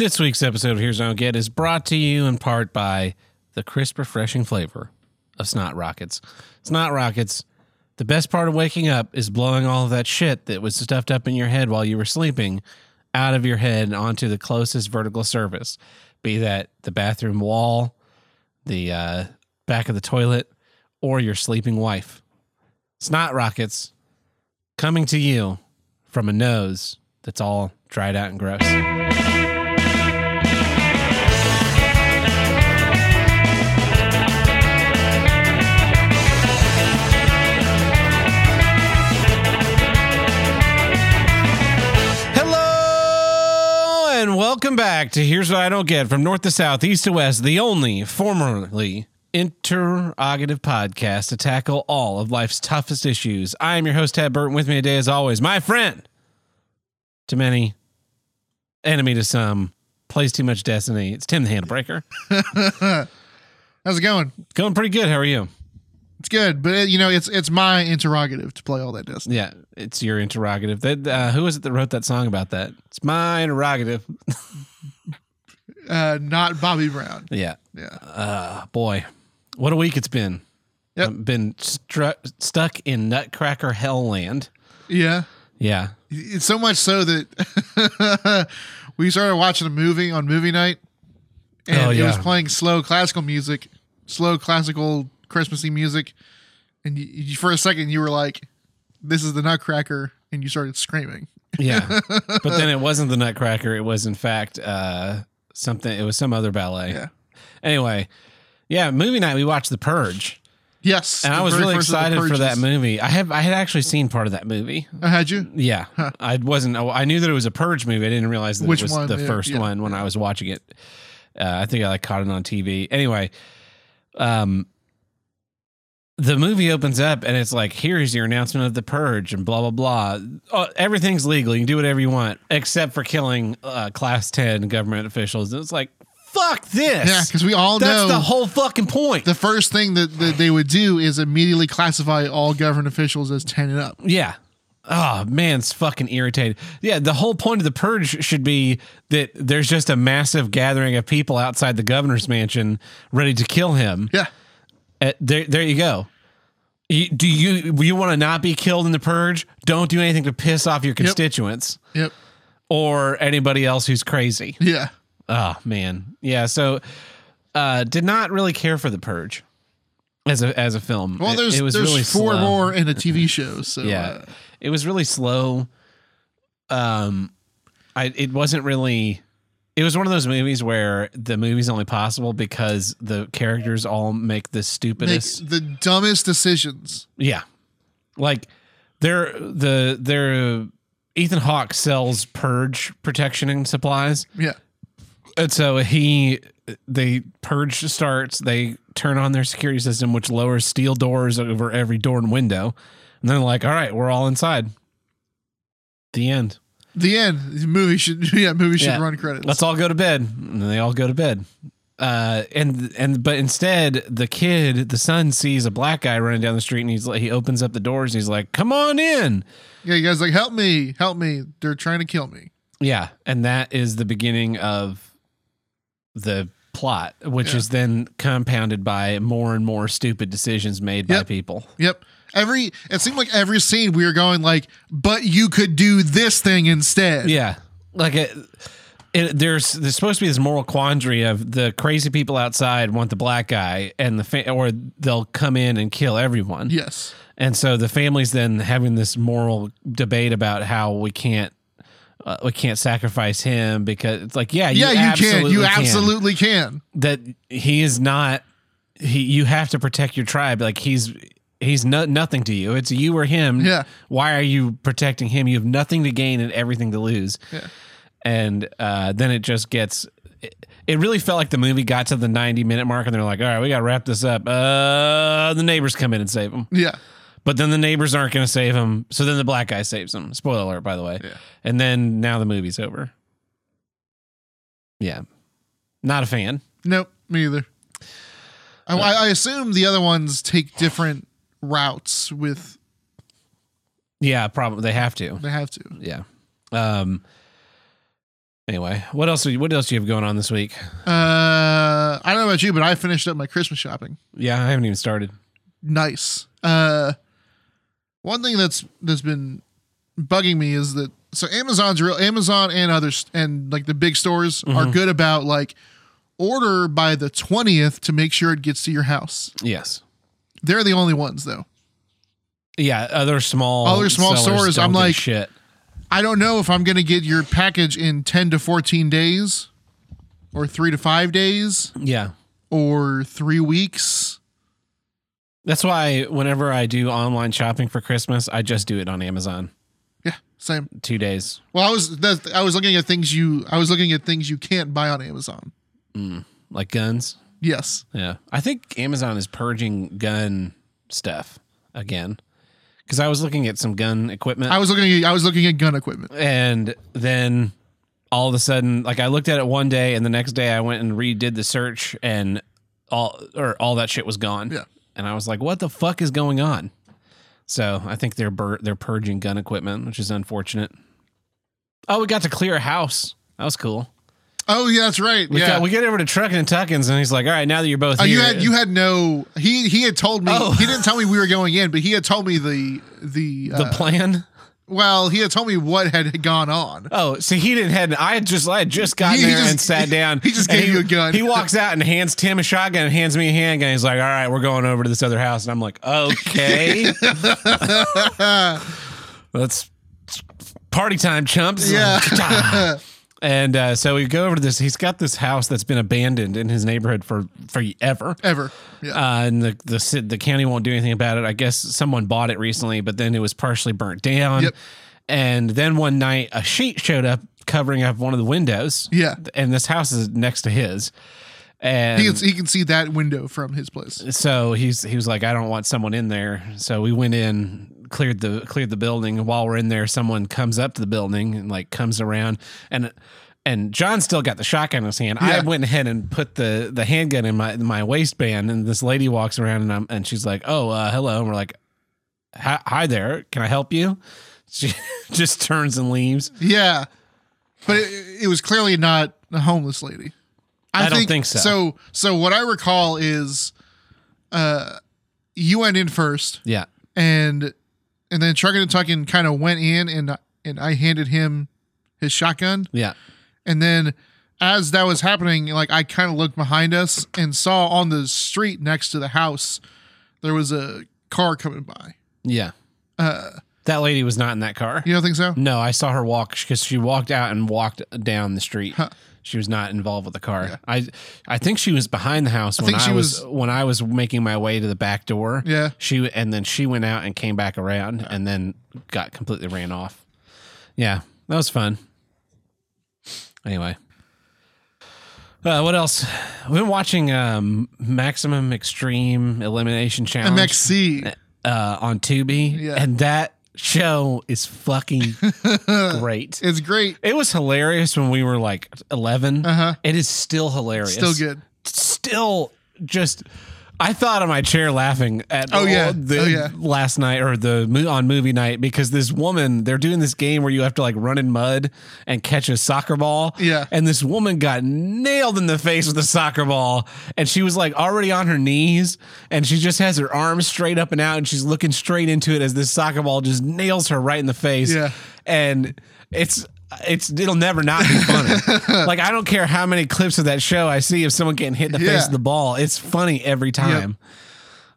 This week's episode of Here's What I Don't Get is brought to you in part by the crisp, refreshing flavor of Snot Rockets. Snot Rockets, the best part of waking up is blowing all of that shit that was stuffed up in your head while you were sleeping out of your head and onto the closest vertical surface, be that the bathroom wall, the uh, back of the toilet, or your sleeping wife. Snot Rockets coming to you from a nose that's all dried out and gross. Welcome back to Here's What I Don't Get from North to South, East to West, the only formerly interrogative podcast to tackle all of life's toughest issues. I am your host, Ted Burton. With me today, as always, my friend, to many, enemy to some, plays too much Destiny. It's Tim the Handbreaker. How's it going? Going pretty good. How are you? It's good, but uh, you know, it's it's my interrogative to play all that Destiny. Yeah, it's your interrogative. That uh, who was it that wrote that song about that? It's my interrogative. Uh, not Bobby Brown. Yeah. Yeah, Uh, boy, what a week it's been. Yep. I've been stru- stuck in Nutcracker Hell Land. yeah. Yeah. It's so much so that we started watching a movie on movie night, and Oh, it was playing slow classical music, slow classical Christmassy music, and you, you, for a second you were like, "This is the Nutcracker," and you started screaming. Yeah. but then it wasn't the Nutcracker. It was, in fact, uh, something, it was some other ballet. Yeah. Anyway, yeah, movie night, we watched The Purge. Yes, And I was really first of the excited for that movie. I have, I had actually seen part of that movie. Oh, had you? Yeah, I wasn't. I knew that it was a Purge movie. I didn't realize that Which it was one? the Yeah, first yeah, one when I was watching it. Uh, I think I like caught it on TV. Anyway, um, the movie opens up and it's like, "Here's your announcement of the Purge," and blah blah blah. Oh, everything's legal. You can do whatever you want, except for killing uh, class ten government officials. And it's like, fuck this. Yeah, because we all know That's know the whole fucking point. the first thing that, that they would do is immediately classify all government officials as 10 and up. Yeah. Oh man, it's fucking irritated. Yeah, the whole point of the purge should be that there's just a massive gathering of people outside the governor's mansion ready to kill him. Yeah. Uh, there, there you go. You, do you you want to not be killed in the purge? Don't do anything to piss off your constituents Yep. or anybody else who's crazy. Yeah. Oh man, yeah. So, uh, did not really care for the purge as a as a film. Well, It- there's it, was there's really four slow. more in a TV show. So yeah uh, it was really slow um i it wasn't really it was one of those movies where the movie's only possible because the characters all make the make stupidest the dumbest decisions. yeah. Like they're the they're ethan hawke sells purge protection and supplies. Yeah. and so he they purge starts they turn on their security system which lowers steel doors over every door and window. And they're like all right we're all inside. The end The end. The movie should yeah movie should Yeah. run credits. let's all go to bed and they all go to bed uh and and but instead the kid the son sees a black guy running down the street and he's like he opens up the doors and he's like come on in yeah, you guys like help me, help me. They're trying to kill me. Yeah, and that is the beginning of the plot, which Yeah. is then compounded by more and more stupid decisions made by Yep. people. Yep. Every it seemed like every scene we were going like, but you could do this thing instead. Yeah, like it, it, there's there's supposed to be this moral quandary of the crazy people outside want the black guy, and the fa- or they'll come in and kill everyone. Yes. And so the family's then having this moral debate about how we can't. Uh, we can't sacrifice him because it's like, yeah, you Yeah, you can. You absolutely can. that he is not he you have to protect your tribe like he's he's no, nothing to you. It's you or him. Yeah. why are you protecting him? You have nothing to gain and everything to lose. Yeah. and uh, then it just gets it, it really felt like the movie got to the 90 minute mark and they're like all right we gotta wrap this up. Uh the neighbors come in and save him. Yeah. but then the neighbors aren't gonna save him. So then the black guy saves him. Spoiler alert by the way. Yeah. and then now the movie's over. Yeah. Not a fan. Nope, me either. I, I assume the other ones take different routes with Yeah, probably they have to. they have to. Yeah. Um Anyway, what else? Do you, what else do you have going on this week? Uh, I don't know about you, but I finished up my Christmas shopping. Yeah, I haven't even started. Nice. Uh, one thing that's that's been bugging me is that so Amazon's real Amazon and others and like the big stores are good about like order by the twentieth to make sure it gets to your house. Yes. They're the only ones though. Yeah, other small Other small stores, I'm like- shit. I don't know if I'm gonna get your package in ten to fourteen days, or three to five days, Yeah. or three weeks. That's why whenever I do online shopping for Christmas, I just do it on Amazon. Yeah, same. Two days. Well, I was I was looking at things you I was looking at things you can't buy on Amazon. Mm, like guns. Yes. Yeah. I think Amazon is purging gun stuff again. Because I was looking at some gun equipment I was looking at I was looking at gun equipment. and then all of a sudden, like I looked at it one day and the next day I went and redid the search and all or all that shit was gone. Yeah. And I was like, what the fuck is going on? So I think they're bur- they're purging gun equipment, which is unfortunate. Oh, we got to clear a house. That was cool. Oh yeah, that's right. We yeah. got we get over to Truckin' and Tuckins, and he's like, "All right, now that you're both Oh, here, you had you had no he he had told me Oh. he didn't tell me we were going in, but he had told me the the, the uh, plan." well he had told me what had gone on. Oh, see, he didn't had. I had just I had just gotten He- he there just- and sat down. he just gave you a gun. He walks out and hands Tim a shotgun and hands me a handgun. He's like, "All right, we're going over to this other house," and I'm like, "Okay, let's party time, chumps." Yeah. and uh, so we go over to this. He's got this house that's been abandoned in his neighborhood for forever. Ever. Yeah. Uh, and the, the the county won't do anything about it. I guess someone bought it recently, but then it was partially burnt down. Yep. And then one night, a sheet showed up covering up one of the windows. Yeah. And this house is next to his. And he can, he can see that window from his place. so he's he was like, I don't want someone in there. So we went in, cleared the cleared the building. And while we're in there, someone comes up to the building and like comes around and and John still got the shotgun in his hand. I went ahead and put the the handgun in my my waistband, and this lady walks around and I'm and she's like, "Oh, uh, hello," and we're like, "Hi hi there, can I help you?" She just turns and leaves. Yeah. But it, it was clearly not a homeless lady. I don't think so. So so what I recall is uh you went in first Yeah, and and then Truckin' and Tuckin kind of went in and and I handed him his shotgun yeah, and then as that was happening like I kind of looked behind us and saw on the street next to the house there was a car coming by. yeah. Uh That lady was not in that car. you don't think so? No, I saw her walk because she walked out and walked down the street. Huh. She was not involved with the car. I I think she was behind the house when think I was, was- when I was making my way to the back door. Yeah. She and then she went out and came back around and then got completely ran off. Yeah, that was fun. Anyway. Uh, what else? We've been watching um, Maximum Extreme Elimination Challenge MXC. uh, on Tubi, Yeah. and that show is fucking great. It's great. It was hilarious when we were like 11. Uh-huh. It is still hilarious. Still good. Still just. I thought on my chair laughing at Oh, yeah. the Oh, yeah. last night or the on movie night because this woman they're doing this game where you have to like run in mud and catch a soccer ball. Yeah. And this woman got nailed in the face with a soccer ball and she was like already on her knees and she just has her arms straight up and out and she's looking straight into it as this soccer ball just nails her right in the face. Yeah. And it's it's it'll never not be funny. like I don't care how many clips of that show I see of someone getting hit in the face of the ball. It's funny every time.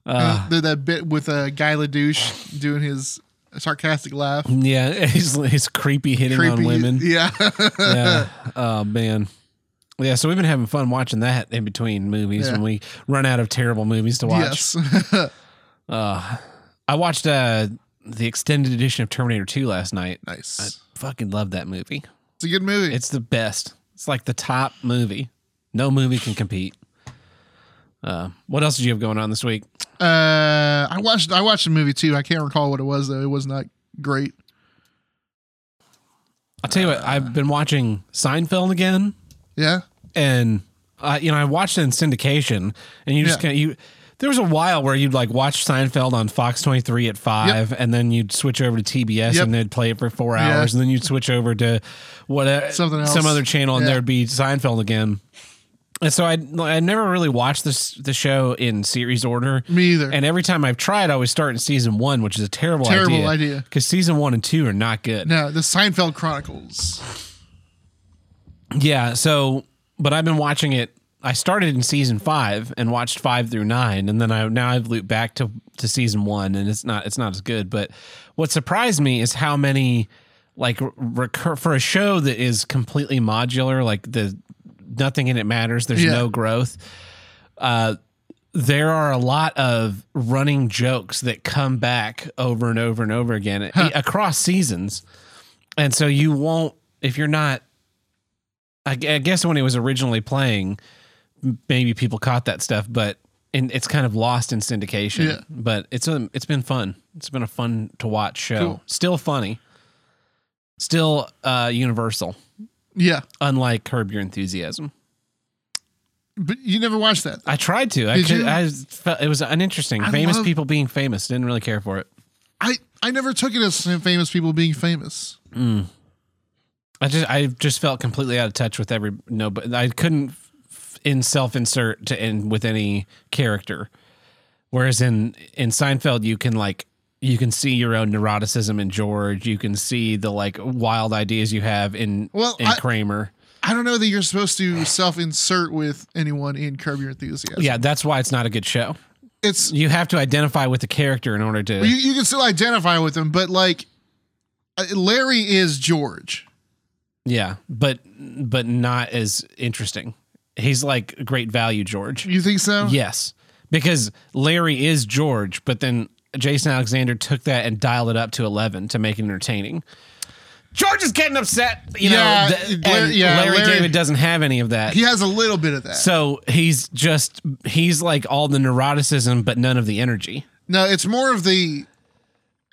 Uh, the- that bit with uh, Guy Ledouche doing his sarcastic laugh. Yeah, he's he's creepy hitting on women. Yeah. yeah. Oh man. Yeah, so we've been having fun watching that in between movies Yeah. when we run out of terrible movies to watch. yes. Uh, I watched uh, the extended edition of Terminator 2 last night. I nice. Fucking love that movie. It's a good movie. It's the best. It's like the top movie. No movie can compete. Uh, what else did you have going on this week? uh, I watched. I watched the movie too. I can't recall what it was though. It was not great. I'll tell you what, I've been watching Seinfeld again. Yeah. and uh, you know I watched it in syndication, and you just Yeah. kind of you. There was a while where you'd like watch Seinfeld on Fox 23 at five, and then you'd switch over to TBS Yep. and they'd play it for four Yeah. hours, and then you'd switch over to what uh, Something else. some other channel, and Yeah. there'd be Seinfeld again. And so I I never really watched this the show in series order. Me either. And every time I've tried, I always start in season one, which is a terrible, Terrible idea. because season one and two are not good. no, the Seinfeld Chronicles. Yeah. So, but I've been watching it. I started in season five and watched five through nine, and then I now I've looped back to to season one, and it's not it's not as good. But what surprised me is how many like recur for a show that is completely modular, like the nothing in it matters. There's Yeah. no growth. Uh, there are a lot of running jokes that come back over and over and over again across seasons. And so you won't, if you're not, I, I guess when it was originally playing, maybe people caught that stuff, but and it's kind of lost in syndication. Yeah. But it's a, it's been fun. It's been a fun to watch show. Cool. Still funny. Still uh, universal, Yeah, unlike Curb Your Enthusiasm. but you never watched that. I tried to. I could. I felt it was uninteresting. I famous love- people being famous. Didn't really care for it. I I never took it as famous people being famous. I just I just felt completely out of touch with every no, but I couldn't in self insert to in with any character. Whereas in in Seinfeld, you can like you can see your own neuroticism in George. You can see the like wild ideas you have in Well, in I- Kramer. I don't know that you're supposed to self-insert with anyone in Curb Your Enthusiasm. Yeah, that's why it's not a good show. it's You have to identify with the character in order to. you, you can still identify with them, but like uh, Larry is George. yeah, but but not as interesting. He's like great value, George. You think so? Yes, because Larry is George, but then Jason Alexander took that and dialed it up to eleven to make it entertaining. George is getting upset, you Yeah, know. th- Larry- yeah, Larry, Larry- David doesn't have any of that. He has a little bit of that. so he's just he's like all the neuroticism, but none of the energy. No, it's more of the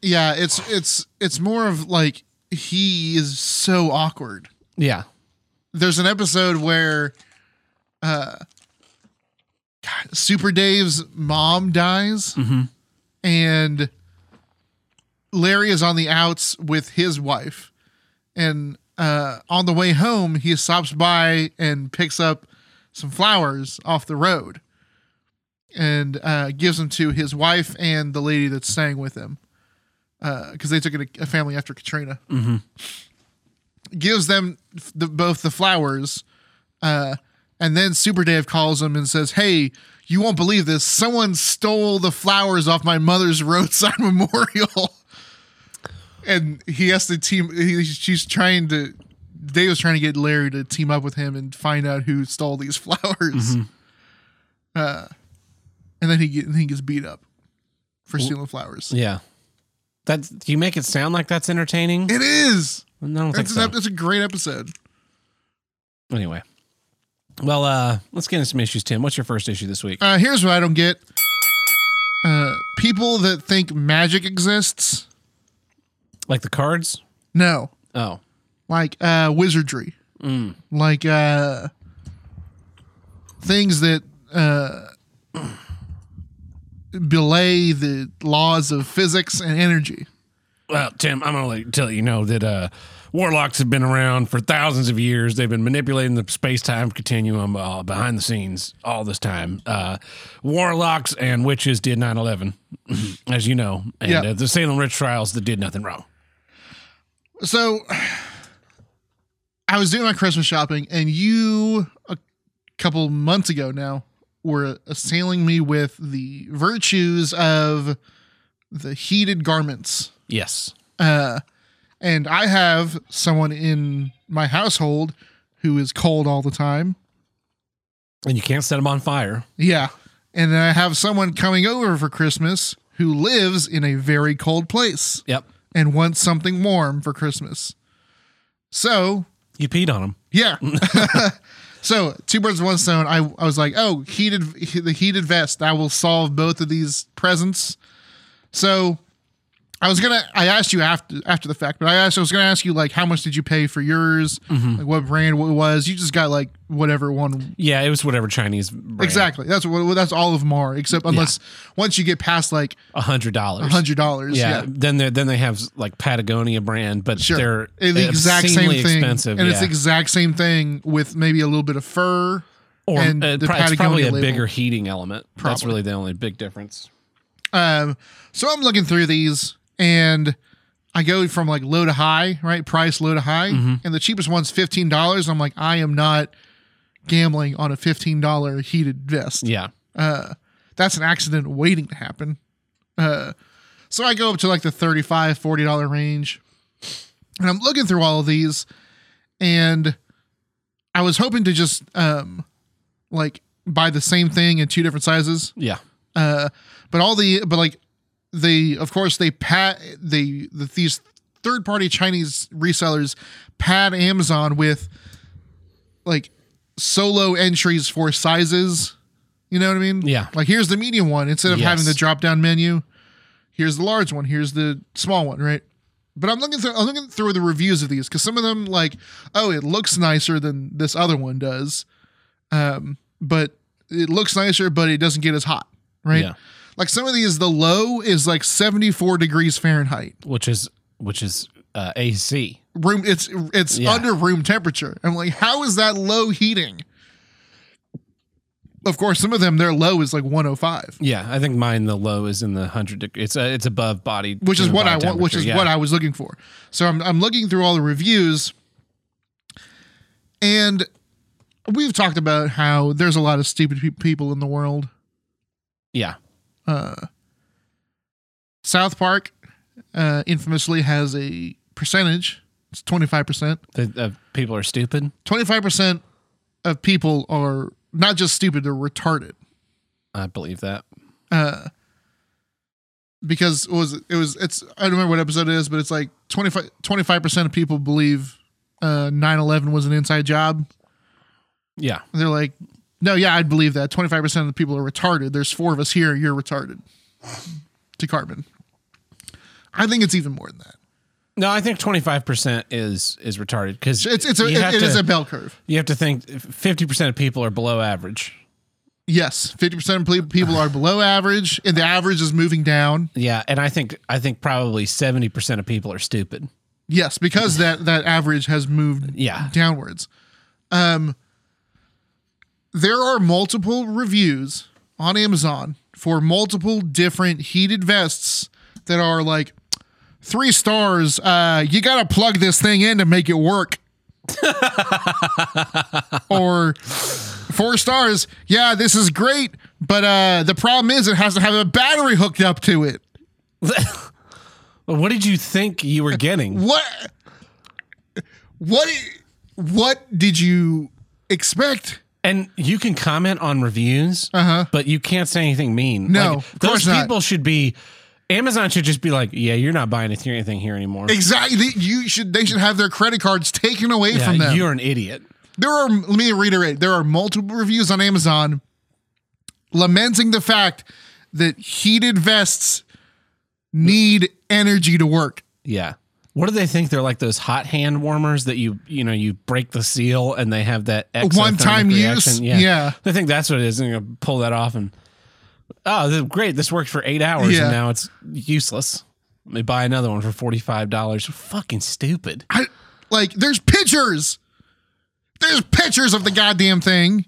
Yeah, it's it's it's more of like he is so awkward. Yeah, There's an episode where uh God, Super Dave's mom dies and Larry is on the outs with his wife. And uh on the way home he stops by and picks up some flowers off the road and uh, gives them to his wife and the lady that's staying with him Uh, because they took a, a family after Katrina. Gives them the, both the flowers, uh, and then Super Dave calls him and says, "Hey, you won't believe this. Someone stole the flowers off my mother's roadside memorial." and he has to team. He, she's trying to. Dave was trying to get Larry to team up with him and find out who stole these flowers. Uh, and then he get, he gets beat up for stealing flowers. yeah. That you make it sound like that's entertaining. It is. I don't think It's, so. an, it's a great episode. Anyway, well, uh, let's get into some issues. Tim, what's your first issue this week? Uh, here's what I don't get. Uh, people that think magic exists, Like the cards? no, Oh, like uh, wizardry, like uh, things that uh, belay the laws of physics and energy. Well, Tim, I'm going to tell you know that uh, warlocks have been around for thousands of years. They've been manipulating the space time continuum uh, behind the scenes all this time. Uh, warlocks and witches did 9 11, as you know, and Yeah. uh, the Salem witch trials that did nothing wrong. So I was doing my Christmas shopping, and you a couple months ago now were assailing me with the virtues of the heated garments. Yes. Uh, and I have someone in my household who is cold all the time. And you can't set them on fire. Yeah. And then I have someone coming over for Christmas who lives in a very cold place Yep. and wants something warm for Christmas. So You peed on them. Yeah. so two birds with one stone. I I was like, oh, heated the heated vest. I will solve both of these presents. So I was gonna. I asked you after after the fact, but I asked. I was gonna ask you like, how much did you pay for yours? Mm-hmm. Like what brand it was? You just got like whatever one. Yeah, it was whatever Chinese brand. Exactly. That's what. That's all of them are, except unless once you get past like a hundred dollars. a hundred dollars. Yeah. Yeah. Then they then they have like Patagonia brand, but Sure. they're It's the exact same thing, expensive. and yeah. it's the exact same thing with maybe a little bit of fur. or and uh, the probably a label. bigger heating element. That's really the only big difference. Um, so I'm looking through these and I go from like low to high, right? Price low to high. Mm-hmm. And the cheapest one's $15. I'm like, I am not gambling on a $15 heated vest. Yeah. That's an accident waiting to happen. Uh, so I go up to like the $35, $40 range. And I'm looking through all of these and I was hoping to just um like buy the same thing in two different sizes. Yeah. Uh, but all the but like they of course they pat they the, these third party Chinese resellers pad Amazon with like solo entries for sizes. You know what I mean? Yeah. Like here's the medium one instead of having the drop down menu. Here's the large one. Here's the small one. Right. But I'm looking through I'm looking through the reviews of these because some of them like oh it looks nicer than this other one does, um, but it looks nicer but it doesn't get as hot. Right. Yeah. Like some of these, the low is like 74 degrees Fahrenheit. Which is which is uh, AC. Room, it's it's Yeah. under room temperature. I'm like, how is that low heating? Of course, some of them their low is like 105, Yeah, I think mine the low is in the hundred. deg- It's uh, it's above body, which is what I want, which is temperature, what. I was looking for. So I'm I'm looking through all the reviews, and we've talked about how there's a lot of stupid pe- people in the world. yeah. South Park, uh, infamously has a percentage. It's 25 percent. The, uh, people are stupid. 25% of people are not just stupid, they're retarded. I believe that. Uh, Because it was it was it's I don't remember what episode it is, but it's like 25 percent of people believe uh 9-11 was an inside job. Yeah, And they're like, no, yeah, I'd believe that. 25% of the people are retarded. There's four of us here, you're retarded. To Cartman. I think it's even more than that. no, I think twenty five percent is is retarded because It's it's a, it, it to, is a bell curve. you have to think fifty percent of people are below average. Yes, 50% of people are below average and the average is moving down. Yeah, and I think I think probably seventy percent of people are stupid. Yes, because that that average has moved Yeah. downwards. Um there are multiple reviews on Amazon for multiple different heated vests that are like three stars. Uh you got to plug this thing in to make it work. or four stars. Yeah, this is great, but uh the problem is it has to have a battery hooked up to it. What did you think you were getting? What what what did you expect? And you can comment on reviews, Uh-huh. but you can't say anything mean. No, Like, of those course not. people should be. Amazon should just be like, yeah, you're not buying anything here anymore. Exactly. You should they should have their credit cards taken away Yeah, from them. you're an idiot. there are let me reiterate, there are multiple reviews on Amazon lamenting the fact that heated vests need energy to work. Yeah. What do they think? They're like those hot hand warmers that you you know you break the seal and they have that One-time use? reaction. Yeah. Yeah. They think that's what it is. And you pull that off and oh, great. This worked for eight hours Yeah. and now it's useless. Let me buy another one for forty five dollars. Fucking stupid. I, like there's pictures. There's pictures of the goddamn thing.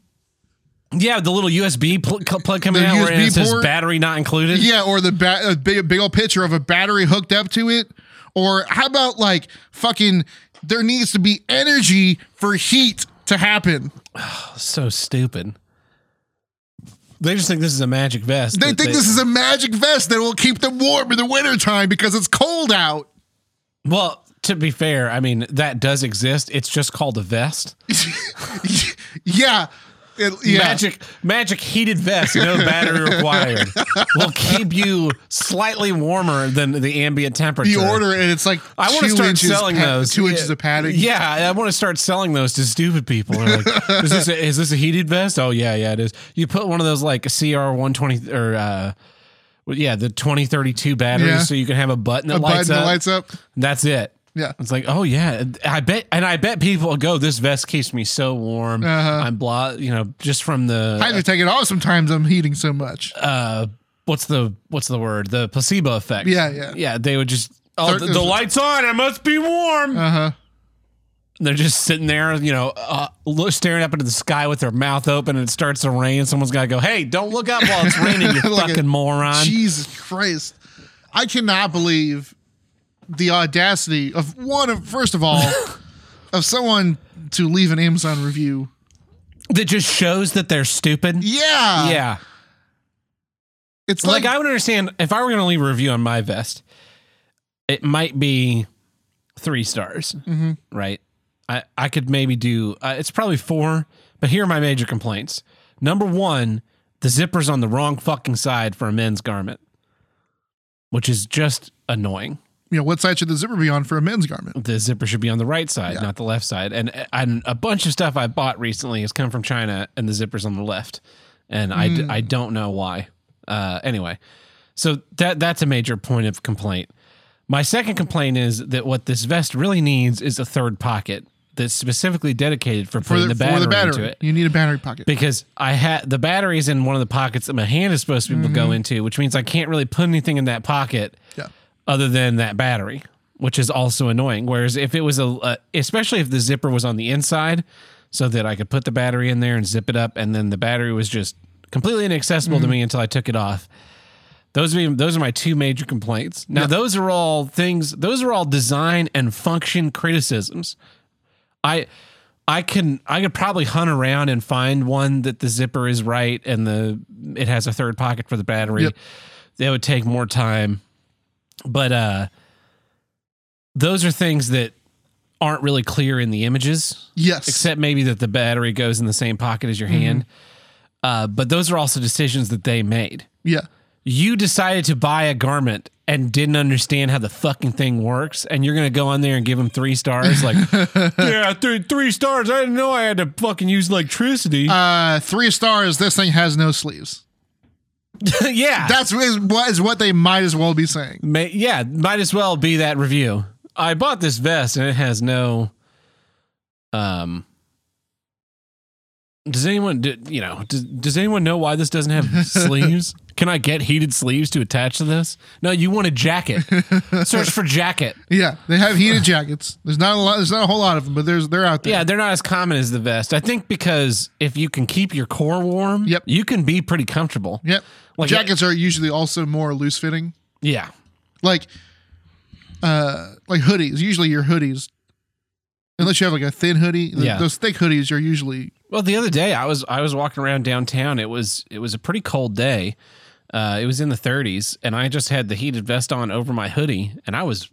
Yeah, the little USB pl- plug coming The out where USB it says port? battery not included. Yeah, or the ba- a big big old picture of a battery hooked up to it. Or how about like fucking there needs to be energy for heat to happen. So stupid. They just think this is a magic vest. They think this is a magic vest that will keep them warm in the wintertime because it's cold out. Well, to be fair, I mean that does exist. It's just called a vest. yeah. It- yeah. Magic magic heated vest, no battery required. will keep you slightly warmer than the ambient temperature. You order it and it's like I want to start selling those. Two Yeah. inches of padding. Yeah, I want to start selling those to stupid people. Like, is this a, is this a heated vest? Oh yeah, yeah, it is. You put one of those like a CR one twenty or uh, yeah, the 2032 battery, Yeah. so you can have a button that A lights button up. that lights up. That's it. Yeah. It's like, oh yeah, I bet, and I bet people go. This vest keeps me so warm. Uh-huh. I'm blah, you know, just from the. I have to take it off sometimes. I'm heating so much. uh, what's the what's the word? The placebo effect. Yeah, yeah. yeah. They would just, oh, the, the lights on. I must be warm. Uh huh. They're just sitting there, you know, uh, staring up into the sky with their mouth open, and it starts to rain. Someone's got to go, hey, don't look up while it's raining, you Like a- fucking moron. Jesus Christ. I cannot believe the audacity of one of first of all of someone to leave an Amazon review. that just shows that they're stupid. Yeah. yeah. It's like, like, I would understand if I were going to leave a review on my vest, it might be three stars, Mhm. right? I I could maybe do. Uh, it's probably four, but here are my major complaints. Number one, the zipper's on the wrong fucking side for a men's garment, which is just annoying. You know, what side should the zipper be on for a men's garment? The zipper should be on the right side, Yeah. not the left side. And, and a bunch of stuff I bought recently has come from China, and the zipper's on the left, and I, d- Mm. I don't know why. Uh, anyway, so that that's a major point of complaint. My second complaint is that what this vest really needs is a third pocket that's specifically dedicated for For putting the, the, battery, for the battery. into it. You need a battery pocket. Because I had the batteries in one of the pockets that my hand is supposed to be able to go into, which means I can't really put anything in that pocket Yeah. Other than that battery, which is also annoying. Whereas if it was a, uh, especially if the zipper was on the inside, so that I could put the battery in there and zip it up, and then the battery was just completely inaccessible to me until I took it off. Those are those are my two major complaints. Now those are all things. Those are all design and function criticisms. I. I can I could probably hunt around and find one that the zipper is right and the it has a third pocket for the battery. Yep. That would take more time. But uh those are things that aren't really clear in the images, Yes. except maybe that the battery goes in the same pocket as your hand. Uh, but those are also decisions that they made. yeah. You decided to buy a garment and didn't understand how the fucking thing works, and you're gonna go on there and give them three stars, like, yeah, three three stars. I didn't know I had to fucking use electricity. Uh, three stars. This thing has no sleeves. yeah, That's is what is what they might as well be saying. May, yeah, might as well be that review. I bought this vest and it has no. Um. Does anyone, do, you know, does, does anyone know why this doesn't have sleeves? Can I get heated sleeves to attach to this? No, you want a jacket. Search for jacket. Yeah, they have heated jackets. There's not a lot. There's not a whole lot of them, but there's they're out there. Yeah, they're not as common as the vest. I think because if you can keep your core warm, Yep. you can be pretty comfortable. Yep. Like- Jackets are usually also more loose fitting. Yeah. Like, uh, like hoodies. Usually your hoodies, unless you have like a thin hoodie, Yeah. those thick hoodies are usually Well, the other day I was I was walking around downtown. It was it was a pretty cold day. Uh, it was in the 30s, and I just had the heated vest on over my hoodie, and I was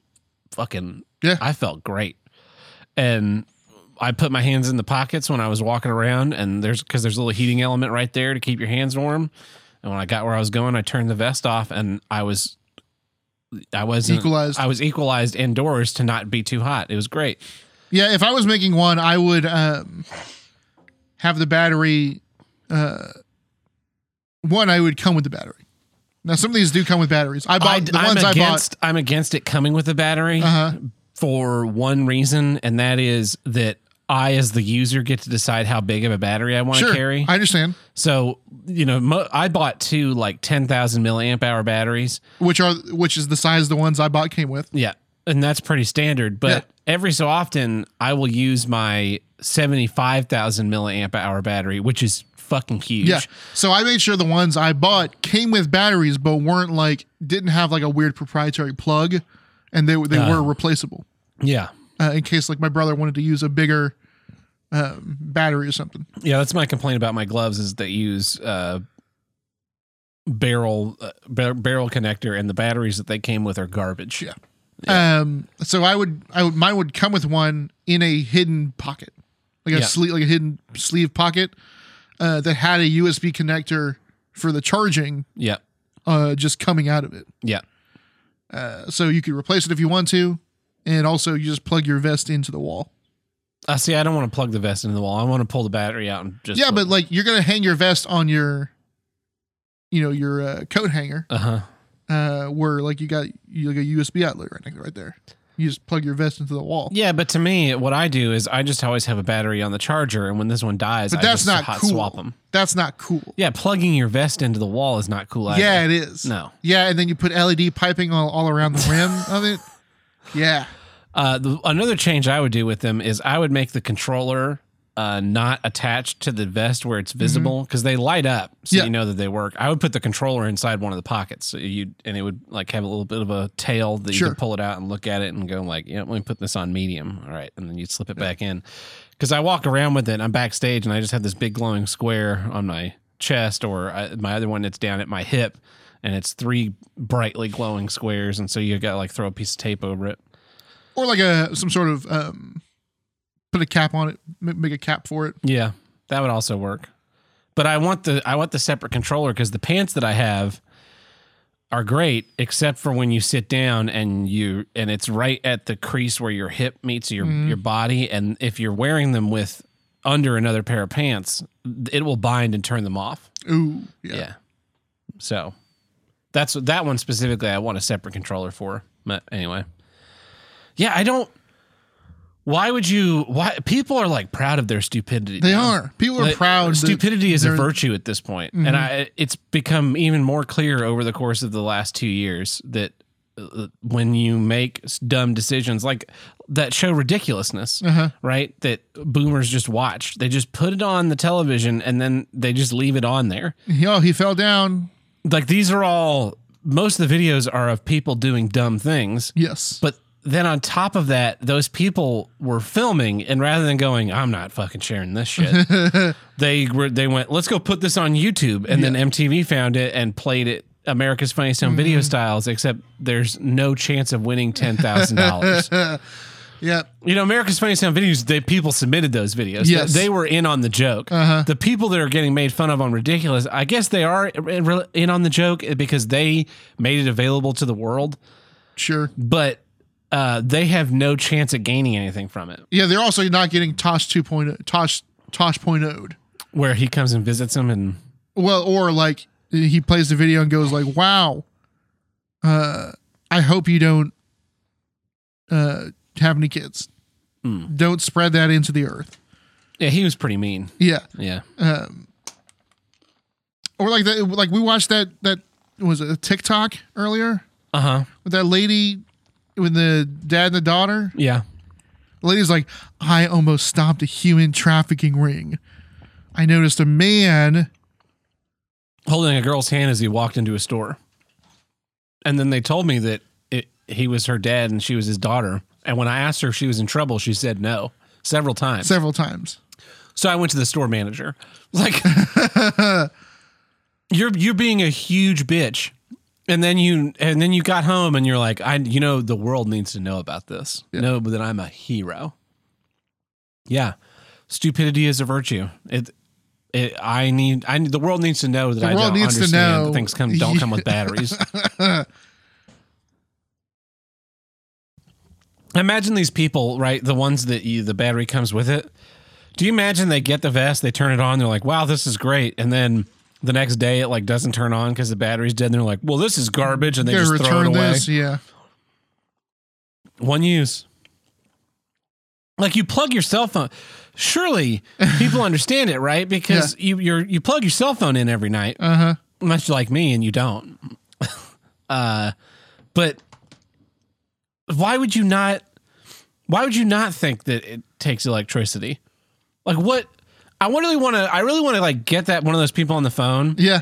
fucking Yeah. I felt great. And I put my hands in the pockets when I was walking around, and there's because there's a little heating element right there to keep your hands warm. And when I got where I was going, I turned the vest off, and I was I wasn't Equalized. I was equalized indoors to not be too hot. It was great. Yeah, if I was making one, I would um, have the battery. Uh, one, I would come with the battery. Now, some of these do come with batteries. I bought I, the I'm ones I bought. I'm against it coming with a battery Uh-huh. for one reason, and that is that I, as the user, get to decide how big of a battery I want to Sure, carry. I understand. so you know, mo- I bought two like ten thousand milliamp hour batteries. Which are which is the size the ones I bought came with. Yeah, and that's pretty standard. But every so often, I will use my seventy five thousand milliamp hour battery, which is fucking huge. Yeah. So I made sure the ones I bought came with batteries, but weren't like didn't have like a weird proprietary plug, and they they Uh. were replaceable yeah, uh, in case like my brother wanted to use a bigger um, battery or something. yeah. That's my complaint about my gloves is they use uh, barrel uh, bar- barrel connector, and the batteries that they came with are garbage. Yeah. Um. So I would I would mine would come with one in a hidden pocket, like a Yeah. sleeve like a hidden sleeve pocket, uh, that had a USB connector for the charging, Yeah, uh, just coming out of it. yeah. Uh, so you could replace it if you want to, and also you just plug your vest into the wall. Uh, see, I don't want to plug the vest into the wall. I want to pull the battery out and just yeah, but like you're gonna hang your vest on your, you know, your uh, coat hanger, uh huh. uh, where like you got you like a USB outlet right, right there. You just plug your vest into the wall. Yeah, but to me, what I do is I just always have a battery on the charger, and when this one dies, But I that's just not hot cool. swap them. That's not cool. Yeah, plugging your vest into the wall is not cool either. Yeah, it is. No. Yeah, and then you put LED piping all, all around the rim of it. Yeah. Uh, the, another change I would do with them is I would make the controller uh, not attached to the vest where it's visible because they light up, so Mm-hmm. Yeah. you know that they work. I would put the controller inside one of the pockets, so you and it would like have a little bit of a tail that you could pull it out and look at it and go like, yeah, let me put this on medium, all right, and then you'd slip it back in. Because I walk around with it, I'm backstage and I just have this big glowing square on my chest, or I, my other one that's down at my hip, and it's three brightly glowing squares, and so you got to like throw a piece of tape over it. Or like a some sort of um put a cap on it, make a cap for it. Yeah, that would also work. But I want the I want the separate controller because the pants that I have are great, except for when you sit down and you and it's right at the crease where your hip meets your mm-hmm. your body, and if you're wearing them with under another pair of pants, it will bind and turn them off. Ooh, Yeah. yeah. So that's that one specifically. I want a separate controller for. But anyway, yeah, I don't. Why would you? Why people are like proud of their stupidity? They now. are. People are Like, proud. Stupidity is a Mm-hmm. virtue at this point, and I it's become even more clear over the course of the last two years that uh, when you make dumb decisions like that show ridiculousness, Uh-huh. right? That boomers just watch. They just put it on the television and then they just leave it on there. Oh, he fell down. Like these are all most of the videos are of people doing dumb things, Yes. but then on top of that, those people were filming, and rather than going, "I'm not fucking sharing this shit," they were they went, "Let's go put this on YouTube," and then MTV found it and played it America's Funniest Home Mm-hmm. Video Styles. Except there's no chance of winning ten thousand dollars. yeah. You know, America's Funniest Home Videos. They people submitted those videos. Yes. they were in on the joke. Uh-huh. The people that are getting made fun of on ridiculous, I guess they are in on the joke because they made it available to the world Sure. but uh, they have no chance at gaining anything from it. Yeah, they're also not getting Tosh 2.0, Tosh Tosh point. Where he comes and visits them, and Well, or like he plays the video and goes like, "Wow, uh, I hope you don't uh have any kids. Hmm. Don't spread that into the earth." yeah, he was pretty mean. Yeah. Yeah, Um, or like that, like we watched that that was it a TikTok earlier uh huh, with that lady with the dad and the daughter. yeah. The lady's like, I almost stopped a human trafficking ring. I noticed a man. Holding a girl's hand as he walked into a store, and then they told me that it, he was her dad and she was his daughter. And when I asked her if she was in trouble, she said no several times. several times. So I went to the store manager. Like, you're you're being a huge bitch, and then you and then you got home and you're like, I you know the world needs to know about this. Know that I'm a hero. Yeah, stupidity is a virtue. It. It, I need. I need. The world needs to know that The I world don't needs to understand know. that things come don't come with batteries. Imagine these people, right? The ones that you, the battery comes with it. Do you imagine they get the vest, they turn it on, they're like, "Wow, this is great," and then the next day it like doesn't turn on because the battery's dead. And they're like, "Well, this is garbage," and they Gotta just throw it away. this. Yeah. One use. Like you plug your cell phone. Surely people understand it, right? Because you you're, you plug your cell phone in every night, Uh huh. unless you're like me and you don't. uh, but why would you not? Why would you not think that it takes electricity? Like what? I really want to. I really want to like get that one of those people on the phone Yeah.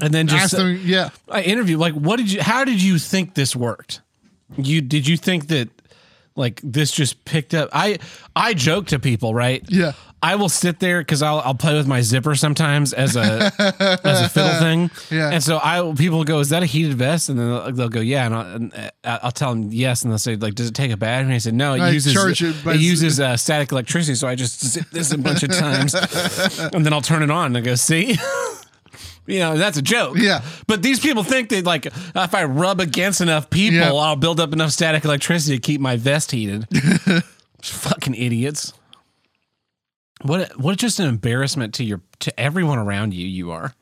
and then just Ask them. Yeah. I interview like what did you how did you think this worked? You did you think that like this just picked up I I joke to people, right? Yeah. I will sit there because I'll I'll play with my zipper sometimes as a as a fiddle thing. Yeah. And so I people go, is that a heated vest? And then they'll, they'll go, yeah. And I'll, and uh, I'll tell them yes, and they'll say like, does it take a battery? And I said, no, it I uses it, it uses uh, static electricity. So I just zip this a bunch of times, and then I'll turn it on and I go, see. You know, that's a joke. Yeah. But these people think that like if I rub against enough people, Yeah. I'll build up enough static electricity to keep my vest heated. Fucking idiots. What what just an embarrassment to your to everyone around you you are.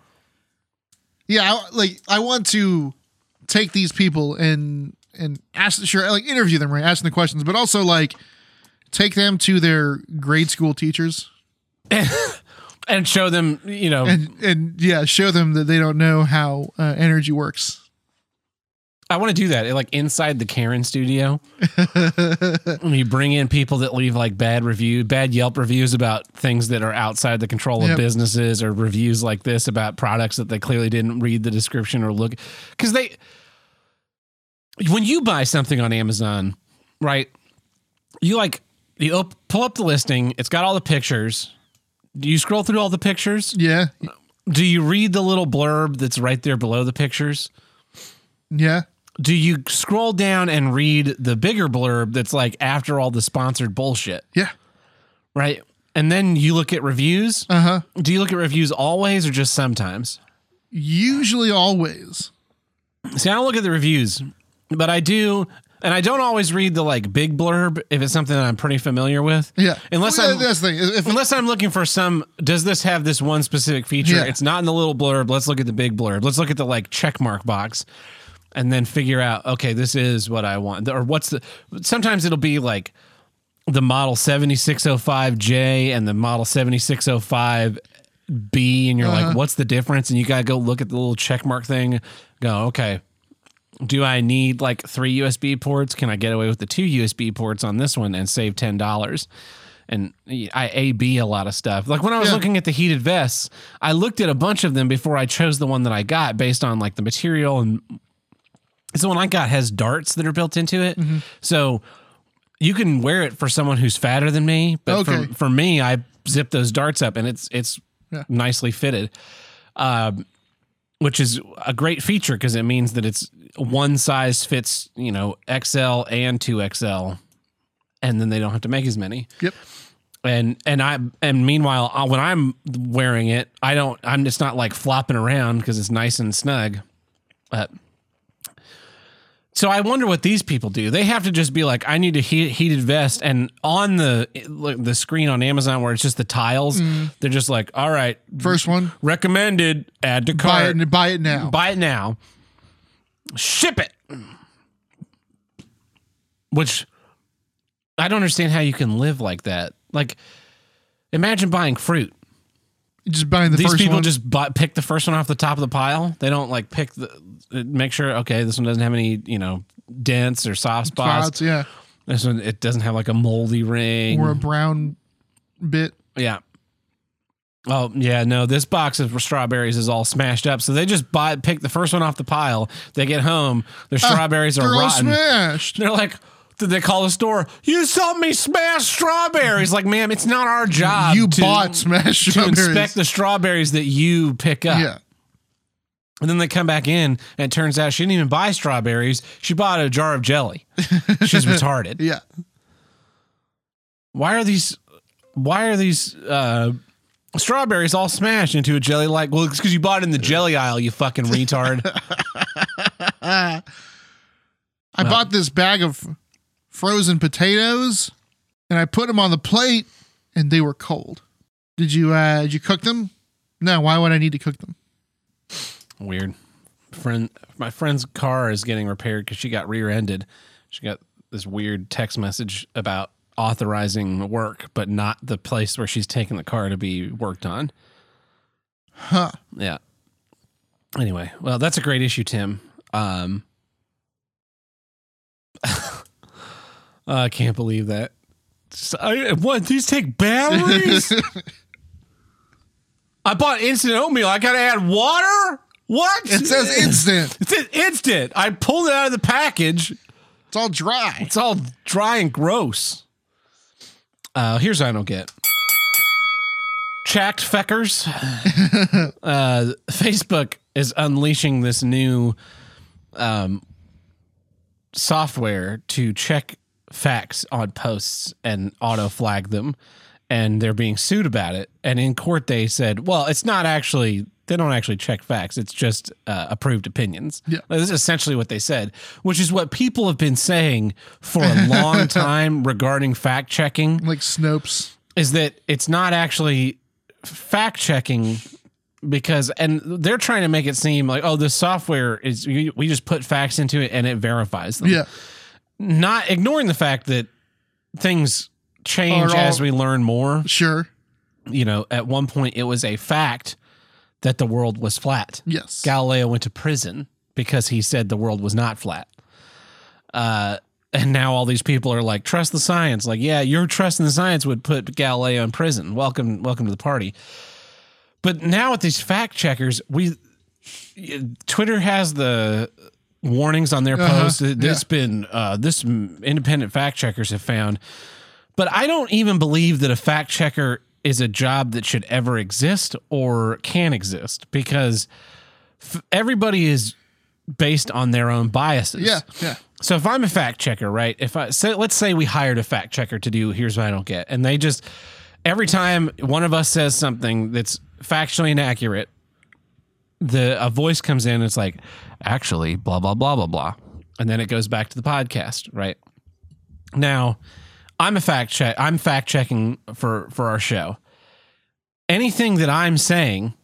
Yeah. I, like I want to take these people and and ask sure like interview them right asking the questions but also like take them to their grade school teachers and show them, you know, and and yeah show them that they don't know how uh, energy works I want to do that like inside the Karen studio. you bring in people that leave like bad review, bad Yelp reviews about things that are outside the control of Yep. businesses, or reviews like this about products that they clearly didn't read the description or look because they. When you buy something on Amazon, right? You like you pull up the listing. It's got all the pictures. Do you scroll through all the pictures? yeah Do you read the little blurb that's right there below the pictures? yeah do you scroll down and read the bigger blurb that's like after all the sponsored bullshit, yeah right? And then you look at reviews. uh-huh Do you look at reviews always or just sometimes? usually always See, I don't look at the reviews, but I do, and I don't always read the like big blurb if it's something that I'm pretty familiar with. yeah Unless Well, I'm that's the thing if unless I'm looking for some does this have this one specific feature? Yeah. It's not in the little blurb. Let's look at the big blurb. Let's look at the like check mark box and then figure out okay, this is what I want. Or what's the sometimes it'll be like the model 7605J and the model 7605B and you're like uh-huh. what's the difference and you got to go look at the little check mark thing. Go, okay. Do I need like three USB ports? Can I get away with the two USB ports on this one and save ten dollars? And I A B a lot of stuff. Like when I was Yeah. looking at the heated vests, I looked at a bunch of them before I chose the one that I got based on like the material and the one I got has darts that are built into it. Mm-hmm. So you can wear it for someone who's fatter than me, but Okay. for, for me, I zip those darts up and it's it's Yeah. nicely fitted. Um, which is a great feature because it means that it's one size fits, you know, XL and 2XL, and then they don't have to make as many. Yep. And and I and meanwhile, uh, when I'm wearing it, I don't. I'm just not like flopping around because it's nice and snug. Uh, so I wonder what these people do. They have to just be like, I need a heat, heated vest, and on the the screen on Amazon where it's just the tiles, mm. they're just like, all right, First one, recommended, add to buy cart, it, buy it now. buy it now, ship it. Which I don't understand how you can live like that. Like, imagine buying fruit. Just buying the These first people one. just buy, pick the first one off the top of the pile. They don't like pick the make sure. Okay, this one doesn't have any you know dents or soft spots. spots, yeah, This one it doesn't have like a moldy ring. or a brown bit. Yeah. Oh yeah, no. This box of strawberries is all smashed up. So they just buy pick the first one off the pile. They get home, the ah, strawberries are They're all rotten. smashed. They're like, did they call the store? You sold me smashed strawberries. Like, ma'am, it's not our job. You to, bought smashed to strawberries. inspect the strawberries that you pick up. yeah, And then they come back in, and it turns out she didn't even buy strawberries. She bought a jar of jelly. She's retarded. yeah. why are these why are these uh strawberries all smashed into a jelly like well it's because you bought it in the jelly aisle you fucking retard I bought this bag of frozen potatoes, and I put them on the plate, and they were cold. Did you uh, did you cook them? No. Why would I need to cook them? weird friend my friend's car is getting repaired because she got rear-ended she got this weird text message about authorizing work but not the place where she's taking the car to be worked on Huh? Yeah. Anyway, well, that's a great issue, Tim. Um, I can't believe that. I, what? These take batteries? I bought instant oatmeal. I gotta add water. What? It says instant. It says instant. I pulled it out of the package. It's all dry. It's all dry and gross. Uh, here's what I don't get. Chacked feckers. uh, Facebook is unleashing this new um, software to check facts on posts and auto flag them. And they're being sued about it. And in court, they said, well, it's not actually, they don't actually check facts. It's just uh, approved opinions. Yeah. This is essentially what they said, which is what people have been saying for a long time regarding fact checking Like Snopes. is that it's not actually fact checking because and they're trying to make it seem like oh this software is we just put facts into it and it verifies them. Yeah. Not ignoring the fact that things change all- as we learn more. Sure. You know, at one point it was a fact that the world was flat. Yes. Galileo went to prison because he said the world was not flat. Uh, and now all these people are like, trust the science. Like, yeah, your trust in the science would put Galileo in prison. Welcome, welcome to the party. But now with these fact checkers, we Twitter has the warnings on their Uh-huh, posts. This been uh, this independent fact checkers have found. But I don't even believe that a fact checker is a job that should ever exist or can exist because f- everybody is based on their own biases. Yeah. Yeah. So if I'm a fact checker, right? If I say, let's say we hired a fact checker to do here's what I don't get, and they just every time one of us says something that's factually inaccurate, the a voice comes in. It's like, actually, blah blah blah blah blah, and then it goes back to the podcast, right? Now, I'm a fact check. I'm fact checking for for our show. Anything that I'm saying,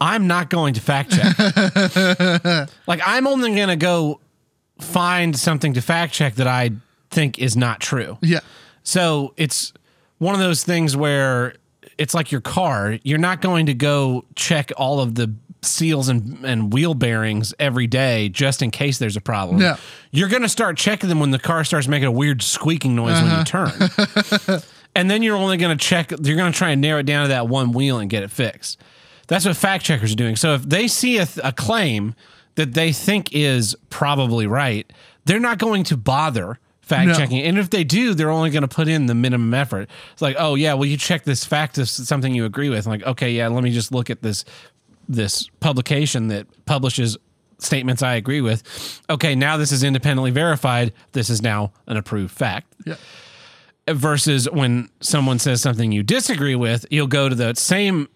I'm not going to fact check. like I'm only going to go find something to fact check that I think is not true. Yeah. So it's one of those things where it's like your car. You're not going to go check all of the seals and, and wheel bearings every day just in case there's a problem. Yeah. You're going to start checking them when the car starts making a weird squeaking noise when you uh-huh. turn. and then you're only going to check, you're going to try and narrow it down to that one wheel and get it fixed. That's what fact checkers are doing. So if they see a, a claim that they think is probably right, they're not going to bother fact No. checking. And if they do, they're only going to put in the minimum effort. It's like, oh yeah, well you check this fact is something you agree with. I'm like, okay, yeah, let me just look at this this publication that publishes statements I agree with. Okay, now this is independently verified. This is now an approved fact Yeah. versus when someone says something you disagree with, you'll go to the same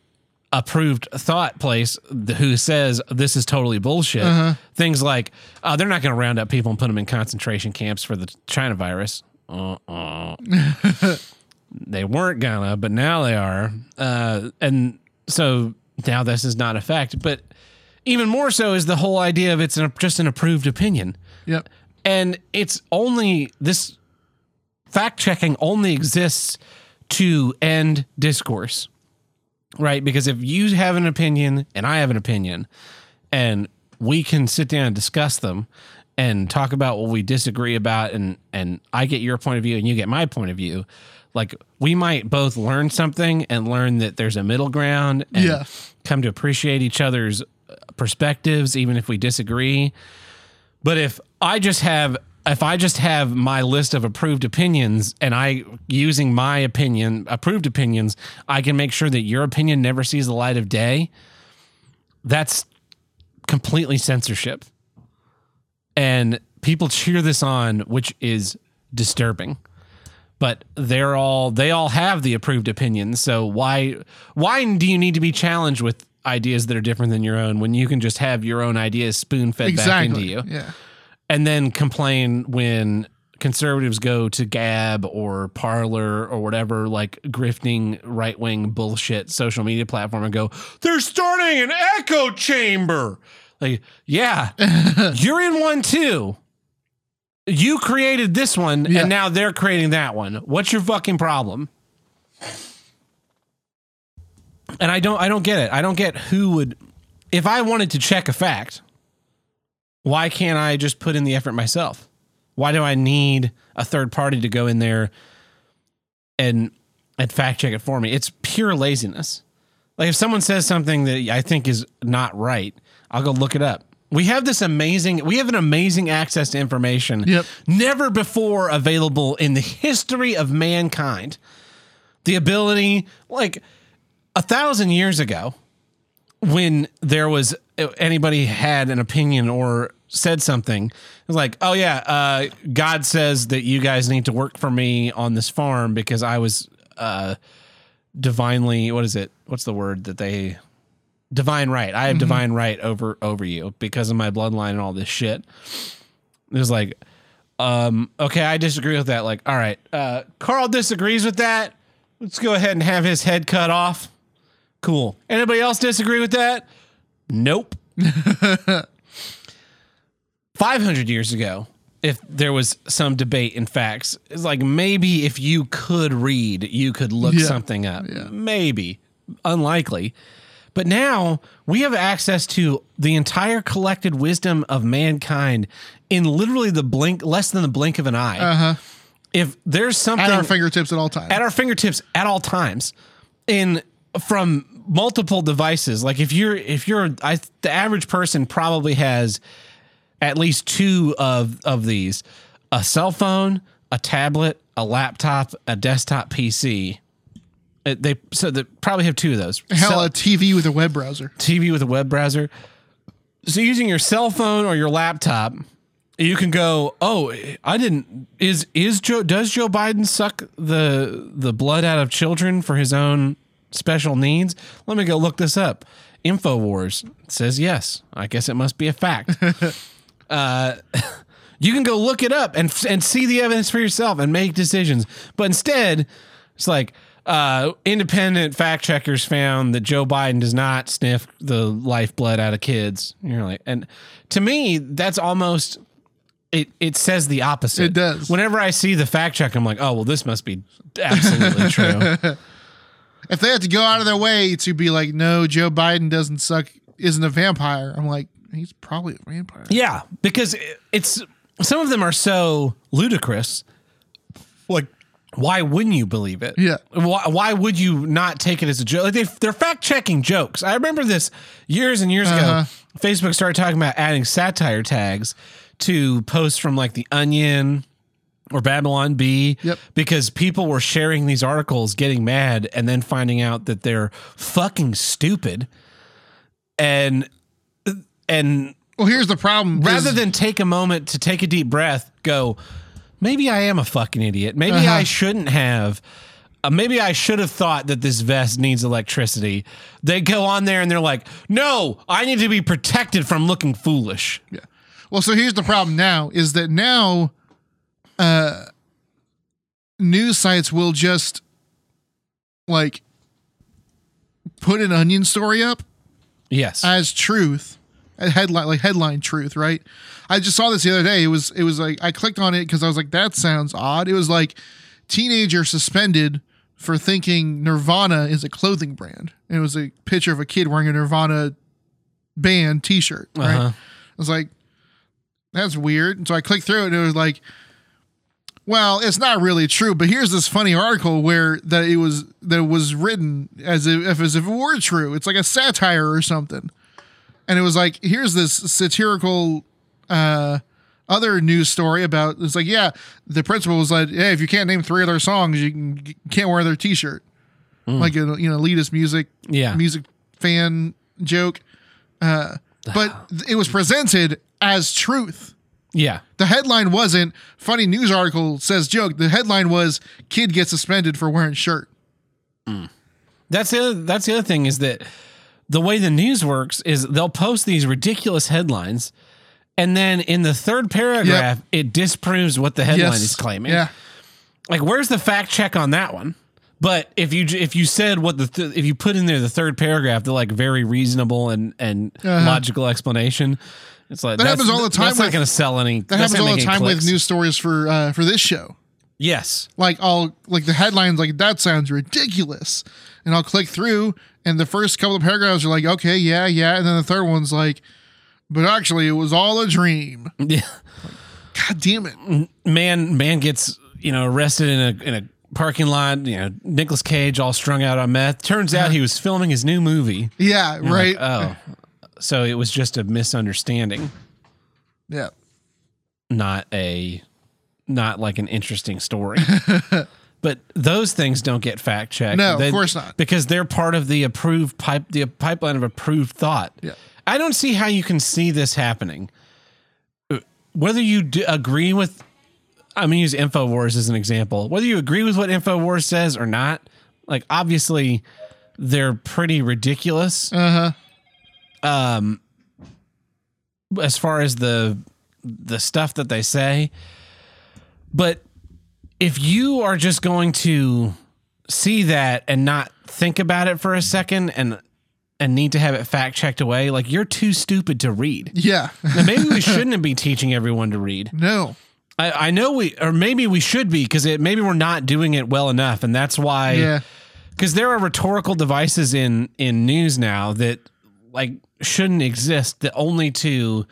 approved thought place who says this is totally bullshit. Things like uh, they're not going to round up people and put them in concentration camps for the China virus. Uh-uh. they weren't gonna, but now they are. Uh, and so now this is not a fact. But even more so is the whole idea of it's an, just an approved opinion Yep. and it's only this fact checking only exists to end discourse right because if you have an opinion and i have an opinion and we can sit down and discuss them and talk about what we disagree about and and i get your point of view and you get my point of view like we might both learn something and learn that there's a middle ground and Yeah. come to appreciate each other's uh, perspectives even if we disagree but if I just have if I just have my list of approved opinions and I using my opinion, approved opinions, I can make sure that your opinion never sees the light of day. That's completely censorship. And people cheer this on, which is disturbing. But they're all they all have the approved opinions. So why why do you need to be challenged with ideas that are different than your own when you can just have your own ideas spoon fed back into you? Yeah. and then complain when conservatives go to Gab or Parler or whatever like grifting right wing bullshit social media platform and go, they're starting an echo chamber. Like, yeah, you're in one too. You created this one Yeah. and now they're creating that one. What's your fucking problem? And I don't I don't get it. I don't get who would if I wanted to check a fact, why can't I just put in the effort myself? Why do I need a third party to go in there and and fact check it for me? It's pure laziness. Like if someone says something that I think is not right, I'll go look it up. We have this amazing we have an amazing access to information Yep. never before available in the history of mankind. The ability like a thousand years ago, when there was anybody had an opinion or said something, it was like, oh yeah, uh, God says that you guys need to work for me on this farm because I was uh, divinely what is it? What's the word that they divine right? I have divine right over over you because of my bloodline and all this shit. It was like, um, okay, I disagree with that. Like, all right, uh, Carl disagrees with that. Let's go ahead and have his head cut off. Cool. Anybody else disagree with that? Nope. 500 years ago, if there was some debate in facts, it's like maybe if you could read, you could look Yeah. something up. Yeah. Maybe. Unlikely. But now we have access to the entire collected wisdom of mankind in literally the blink, less than the blink of an eye. Uh-huh. If there's something At our fingertips at all times. at our fingertips at all times in from multiple devices like if you're if you're I, the average person probably has at least two of of these a cell phone a tablet a laptop a desktop pc they so they probably have two of those Hell, Cell- a TV with a web browser. TV with a web browser. So using your cell phone or your laptop, you can go, "Oh, I didn't is is Joe does Joe Biden suck the the blood out of children for his own special needs? Let me go look this up." Infowars says yes. I guess it must be a fact. uh you can go look it up and and see the evidence for yourself and make decisions. But instead, it's like uh, independent fact checkers found that Joe Biden does not sniff the lifeblood out of kids. And you're like, and to me, that's almost it. It says the opposite. It does. Whenever I see the fact check, I'm like, oh well, this must be absolutely true. If they have to go out of their way to be like, no, Joe Biden doesn't suck, isn't a vampire, I'm like, he's probably a vampire. Yeah, because it's some of them are so ludicrous. Like, why wouldn't you believe it? Yeah. Why, why would you not take it as a joke? Like they, they're fact checking jokes. I remember this years and years Uh-huh. ago. Facebook started talking about adding satire tags to posts from like The Onion or Babylon Bee Yep. because people were sharing these articles, getting mad, and then finding out that they're fucking stupid. And and Well, here's the problem. rather than take a moment to take a deep breath, go, maybe I am a fucking idiot. Maybe Uh-huh. I shouldn't have. Uh, maybe I should have thought that this vest needs electricity. They go on there and they're like, no, I need to be protected from looking foolish. Yeah. Well, so here's the problem now is that now uh news sites will just like put an onion story up Yes. as truth, headline like headline truth, right? I just saw this the other day. It was it was like I clicked on it because I was like, that sounds odd. It was like teenager suspended for thinking Nirvana is a clothing brand. And it was a picture of a kid wearing a Nirvana band T-shirt. Right? Uh-huh. I was like, that's weird. And so I clicked through it and it was like, well, it's not really true, but here's this funny article where that it was that it was written as if as if it were true. It's like a satire or something. And it was like, here's this satirical uh other news story about it's like, yeah, the principal was like, hey, if you can't name three of their songs, you can, can't wear their t-shirt. Like a you know, elitist music yeah. music fan joke. Uh, but it was presented as truth. Yeah. The headline wasn't funny news article says joke. The headline was kid gets suspended for wearing shirt. That's the other, that's the other thing is that the way the news works is they'll post these ridiculous headlines, and then in the third paragraph, it disproves what the headline is claiming. Yeah. like where's the fact check on that one but if you if you said what the th- if you put in there the third paragraph the like very reasonable and and Uh-huh. logical explanation it's like That happens all the time that's not going to sell any That happens all the time with news stories for uh, for this show. yes Like I'll like the headlines like that sounds ridiculous, and I'll click through, and the first couple of paragraphs are like okay yeah yeah, and then the third one's like, but actually it was all a dream. yeah God damn it! man man gets you know arrested in a in a parking lot you know Nicolas Cage all strung out on meth turns out uh-huh. he was filming his new movie Yeah, You're right. like, oh so it was just a misunderstanding yeah. not a not like an interesting story. but those things don't get fact checked. No, of course not. Because they're part of the approved pipe the pipeline of approved thought. Yeah. I don't see how you can see this happening. Uh, Whether you d- agree with I'm to use InfoWars as an example. Whether you agree with what InfoWars says or not, like obviously they're pretty ridiculous Uh huh. um as far as the the stuff that they say but if you are just going to see that and not think about it for a second and and need to have it fact checked away, like you're too stupid to read. Yeah. Now, maybe we shouldn't be teaching everyone to read. no. I, I know we, or maybe we should be because it maybe we're not doing it well enough, and that's why. Yeah. Because there are rhetorical devices in in news now that like shouldn't exist. That only to.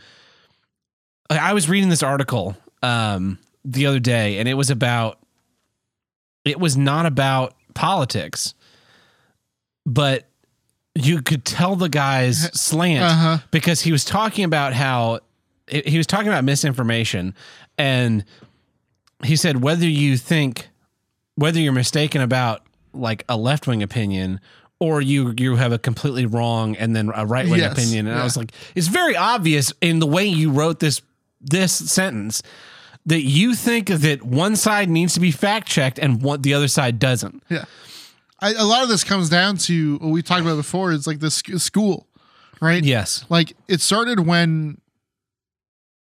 like, I was reading this article um, the other day, and it was about. It was not about politics, but you could tell the guy's slant Uh-huh. because he was talking about how he was talking about misinformation and he said whether you think whether you're mistaken about like a left-wing opinion or you you have a completely wrong and then a right-wing Yes, opinion. And I was like it's very obvious in the way you wrote this this sentence that you think that one side needs to be fact checked and what the other side doesn't. Yeah. I, a lot of this comes down to what we talked about before. It's like the sc- school, right? Yes. Like it started when,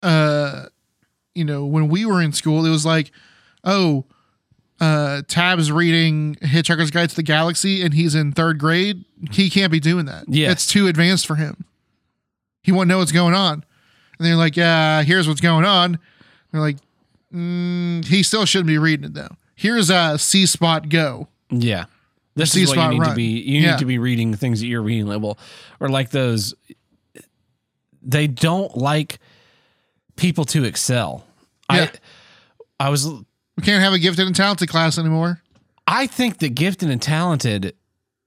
uh, you know, when we were in school, it was like, oh, uh, Tab's reading Hitchhiker's Guide to the Galaxy and he's in third grade. He can't be doing that. Yeah. It's too advanced for him. He won't know what's going on. And they're like, yeah, here's what's going on. They're like, mm, he still shouldn't be reading it though. Here's a C spot go. Yeah. This See is what you need to be. You Yeah. need to be reading things that you're reading label or like those. They don't like people to excel. Yeah. I I was We can't have a gifted and talented class anymore. I think that gifted and talented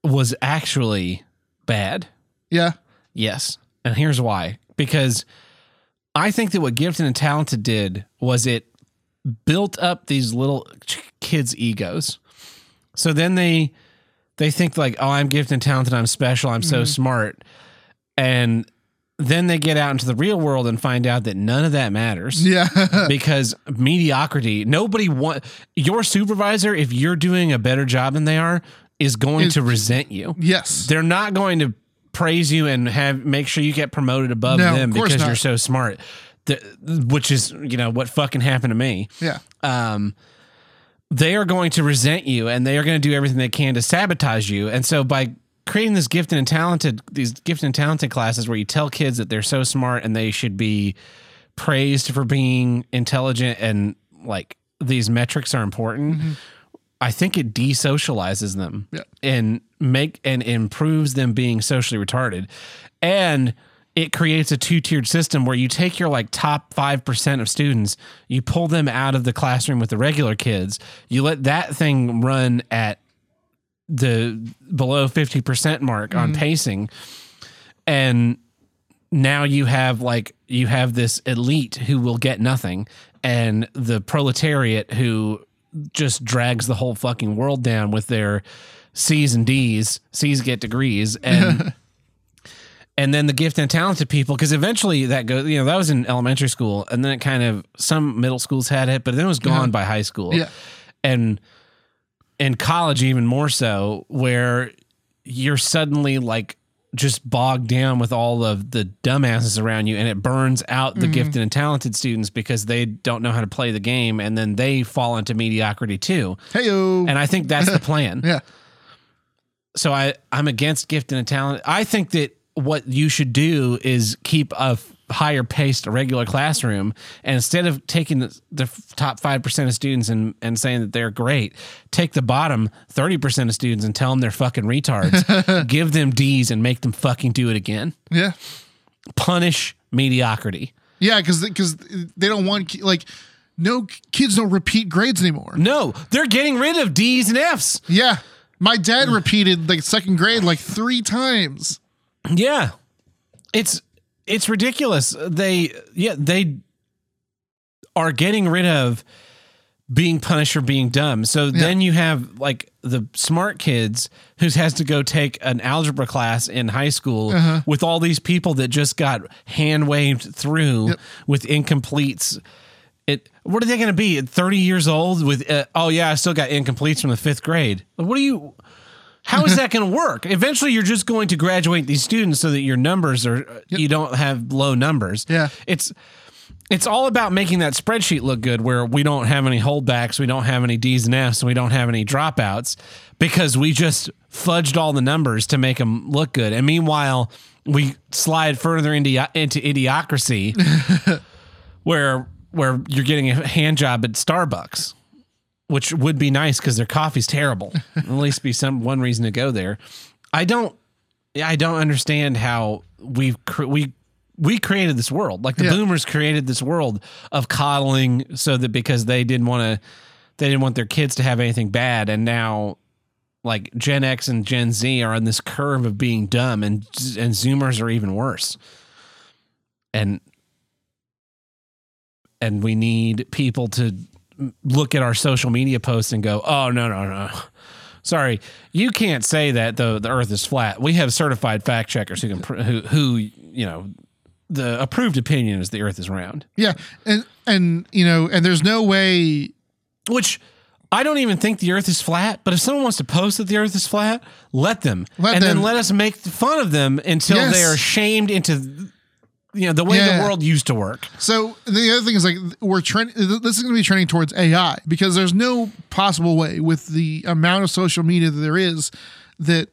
was actually bad. Yeah. Yes. And here's why. Because I think that what Gifted and Talented did was it built up these little kids' egos. So then they they think like, "Oh, I'm gifted and talented, I'm special, I'm so smart." And then they get out into the real world and find out that none of that matters Yeah. because mediocrity, nobody want your supervisor if you're doing a better job than they are is going to resent you yes. they're not going to praise you and have make sure you get promoted above No, them because not. you're so smart. The, which is you know what fucking happened to me. Yeah. Um, they are going to resent you and they are going to do everything they can to sabotage you. And so by creating this gifted and talented these gifted and talented classes where you tell kids that they're so smart and they should be praised for being intelligent and like these metrics are important. I think it desocializes them Yeah. and make and improves them being socially retarded. And it creates a two-tiered system where you take your like top 5% of students, you pull them out of the classroom with the regular kids, you let that thing run at the below 50% mark on mm-hmm. pacing and now you have like you have this elite who will get nothing and the proletariat who just drags the whole fucking world down with their C's and D's. C's get degrees and and then the gifted and talented people because eventually that goes you know that was in elementary school and then it kind of some middle schools had it but then it was gone Yeah. by high school Yeah. and in college even more so where you're suddenly like just bogged down with all of the dumbasses around you and it burns out the mm-hmm. gifted and talented students because they don't know how to play the game and then they fall into mediocrity too Hey and i think that's the plan Yeah. so I I'm against gifted and talent. I think that what you should do is keep a higher paced regular classroom, and instead of taking the, the top five percent of students and and saying that they're great, take the bottom thirty percent of students and tell them they're fucking retards. Give them D's and make them fucking do it again. Yeah. Punish mediocrity. Yeah. Because because they don't want like no kids don't repeat grades anymore. No, they're getting rid of D's and F's. Yeah. My dad repeated like second grade like three times. Yeah. It's it's ridiculous. They yeah, they are getting rid of being punished for being dumb. So then you have like the smart kids who has to go take an algebra class in high school Uh-huh. with all these people that just got hand waved through Yep. with incompletes. It what are they going to be at 30 years old with uh, oh yeah, I still got incompletes from the 5th grade. What do you how is that going to work? Eventually, you're just going to graduate these students so that your numbers are you don't have low numbers. Yeah. it's it's all about making that spreadsheet look good where we don't have any holdbacks, we don't have any D's and F's, and we don't have any dropouts because we just fudged all the numbers to make them look good. And meanwhile, we slide further into into idiocracy where where you're getting a hand job at Starbucks, which would be nice because their coffee's terrible. At least be some one reason to go there. I don't I don't understand how we've cr- we we created this world. Like the Yeah. boomers created this world of coddling so that because they didn't want to they didn't want their kids to have anything bad and now like Gen X and Gen Z are on this curve of being dumb and and zoomers are even worse. And and we need people to look at our social media posts and go, "Oh, no, no, no." Sorry, you can't say that the the Earth is flat. We have certified fact checkers who can who who you know the approved opinion is the Earth is round. Yeah, and and you know, and there's no way. Which I don't even think the Earth is flat. But if someone wants to post that the Earth is flat, let them, Let and them. then let us make fun of them until Yes. they are shamed into you know the way Yeah. the world used to work. So the other thing is like we're trending. This is going to be trending towards AI because there's no possible way with the amount of social media that there is that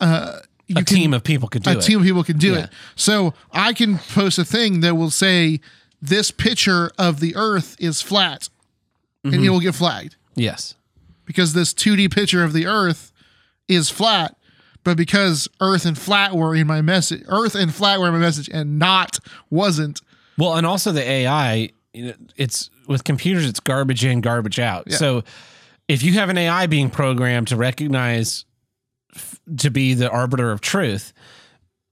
uh, A team of people could do a it. team of people can do Yeah. it. So I can post a thing that will say this picture of the Earth is flat, Mm-hmm. and it will get flagged yes. because this 2D picture of the Earth is flat. But because Earth and flat were in my message, Earth and flat were in my message, and not wasn't. Well, and also the AI, it's with computers, it's garbage in, garbage out. So if you have an AI being programmed to recognize to be the arbiter of truth,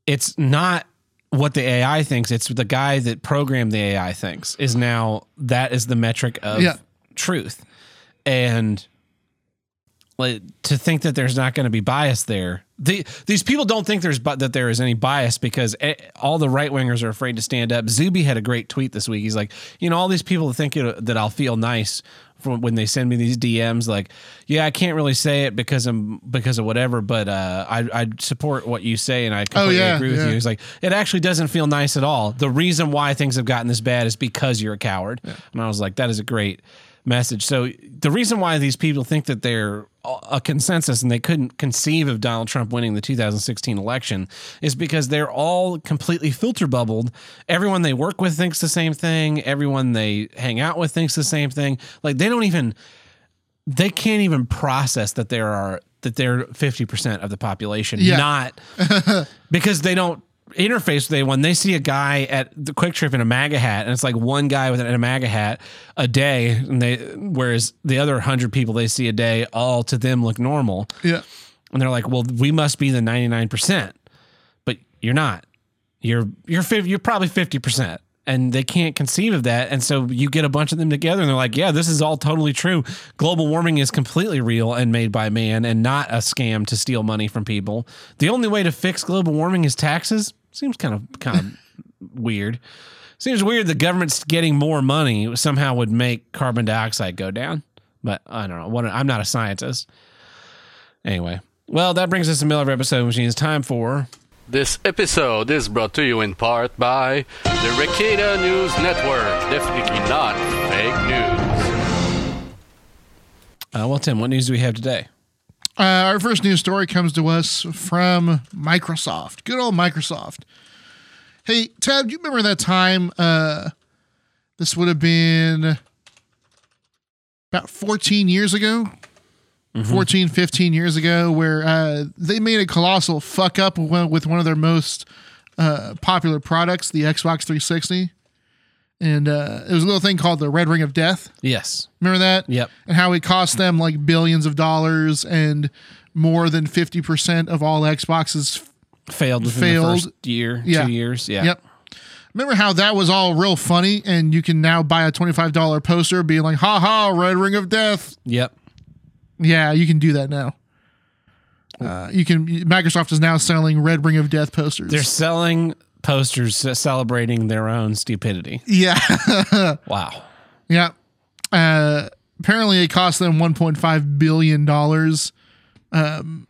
it's not what the AI thinks. It's the guy that programmed the AI thinks is now that is the metric of Yeah. truth. And like to think that there's not going to be bias there. The, these people don't think there's bi- that there is any bias because eh, all the right wingers are afraid to stand up. Zuby had a great tweet this week. He's like, you know, all these people think that I'll feel nice from when they send me these DMs. Like, yeah, I can't really say it because I'm because of whatever, but uh, I I support what you say and I completely yeah, agree with yeah. you. He's like, it actually doesn't feel nice at all. The reason why things have gotten this bad is because you're a coward. And I was like, that is a great message. So the reason why these people think that they're a consensus and they couldn't conceive of Donald Trump winning the 2016 election is because they're all completely filter bubbled. Everyone they work with thinks the same thing. Everyone they hang out with thinks the same thing. Like they don't even they can't even process that there are that they're 50% of the population Yeah. not because they don't interface with anyone. They see a guy at the QuikTrip in a MAGA hat, and it's like one guy with an a MAGA hat a day, and they whereas the other hundred people they see a day all to them look normal, Yeah. and they're like, well, we must be the ninety nine percent, but you're not. You're you're 50, you're probably fifty percent. And they can't conceive of that. And so you get a bunch of them together and they're like, yeah, this is all totally true. Global warming is completely real and made by man and not a scam to steal money from people. The only way to fix global warming is taxes. Seems kind of kind of weird. Seems weird the government's getting more money somehow would make carbon dioxide go down. But I don't know. What I'm not a scientist. Anyway. Well, that brings us to the middle of our episode, which means time for This episode is brought to you in part by the Ricada News Network. Definitely not fake news. uh, well, Tim, what news do we have today? Uh, our first news story comes to us from Microsoft. Good old Microsoft. Hey, Tab, do you remember that time? Uh, this would have been about 14 years ago. 14, 15 years ago, where uh, they made a colossal fuck up with one- with one of their most uh, popular products, the Xbox 360. And uh, it was a little thing called the Red Ring of Death. Yes. Remember that? Yep. And how it cost them like billions of dollars and more than 50% of all Xboxes. Failed Failed. the first year, Yeah. two years. Yeah. Yep. Remember how that was all real funny and you can now buy a $25 poster being like, ha ha, Red Ring of Death. Yep. Yeah, you can do that now. Uh, you can. Microsoft is now selling Red Ring of Death posters. They're selling posters celebrating their own stupidity. yeah, Wow. yeah. Uh, apparently, it cost them 1.5 billion dollars um,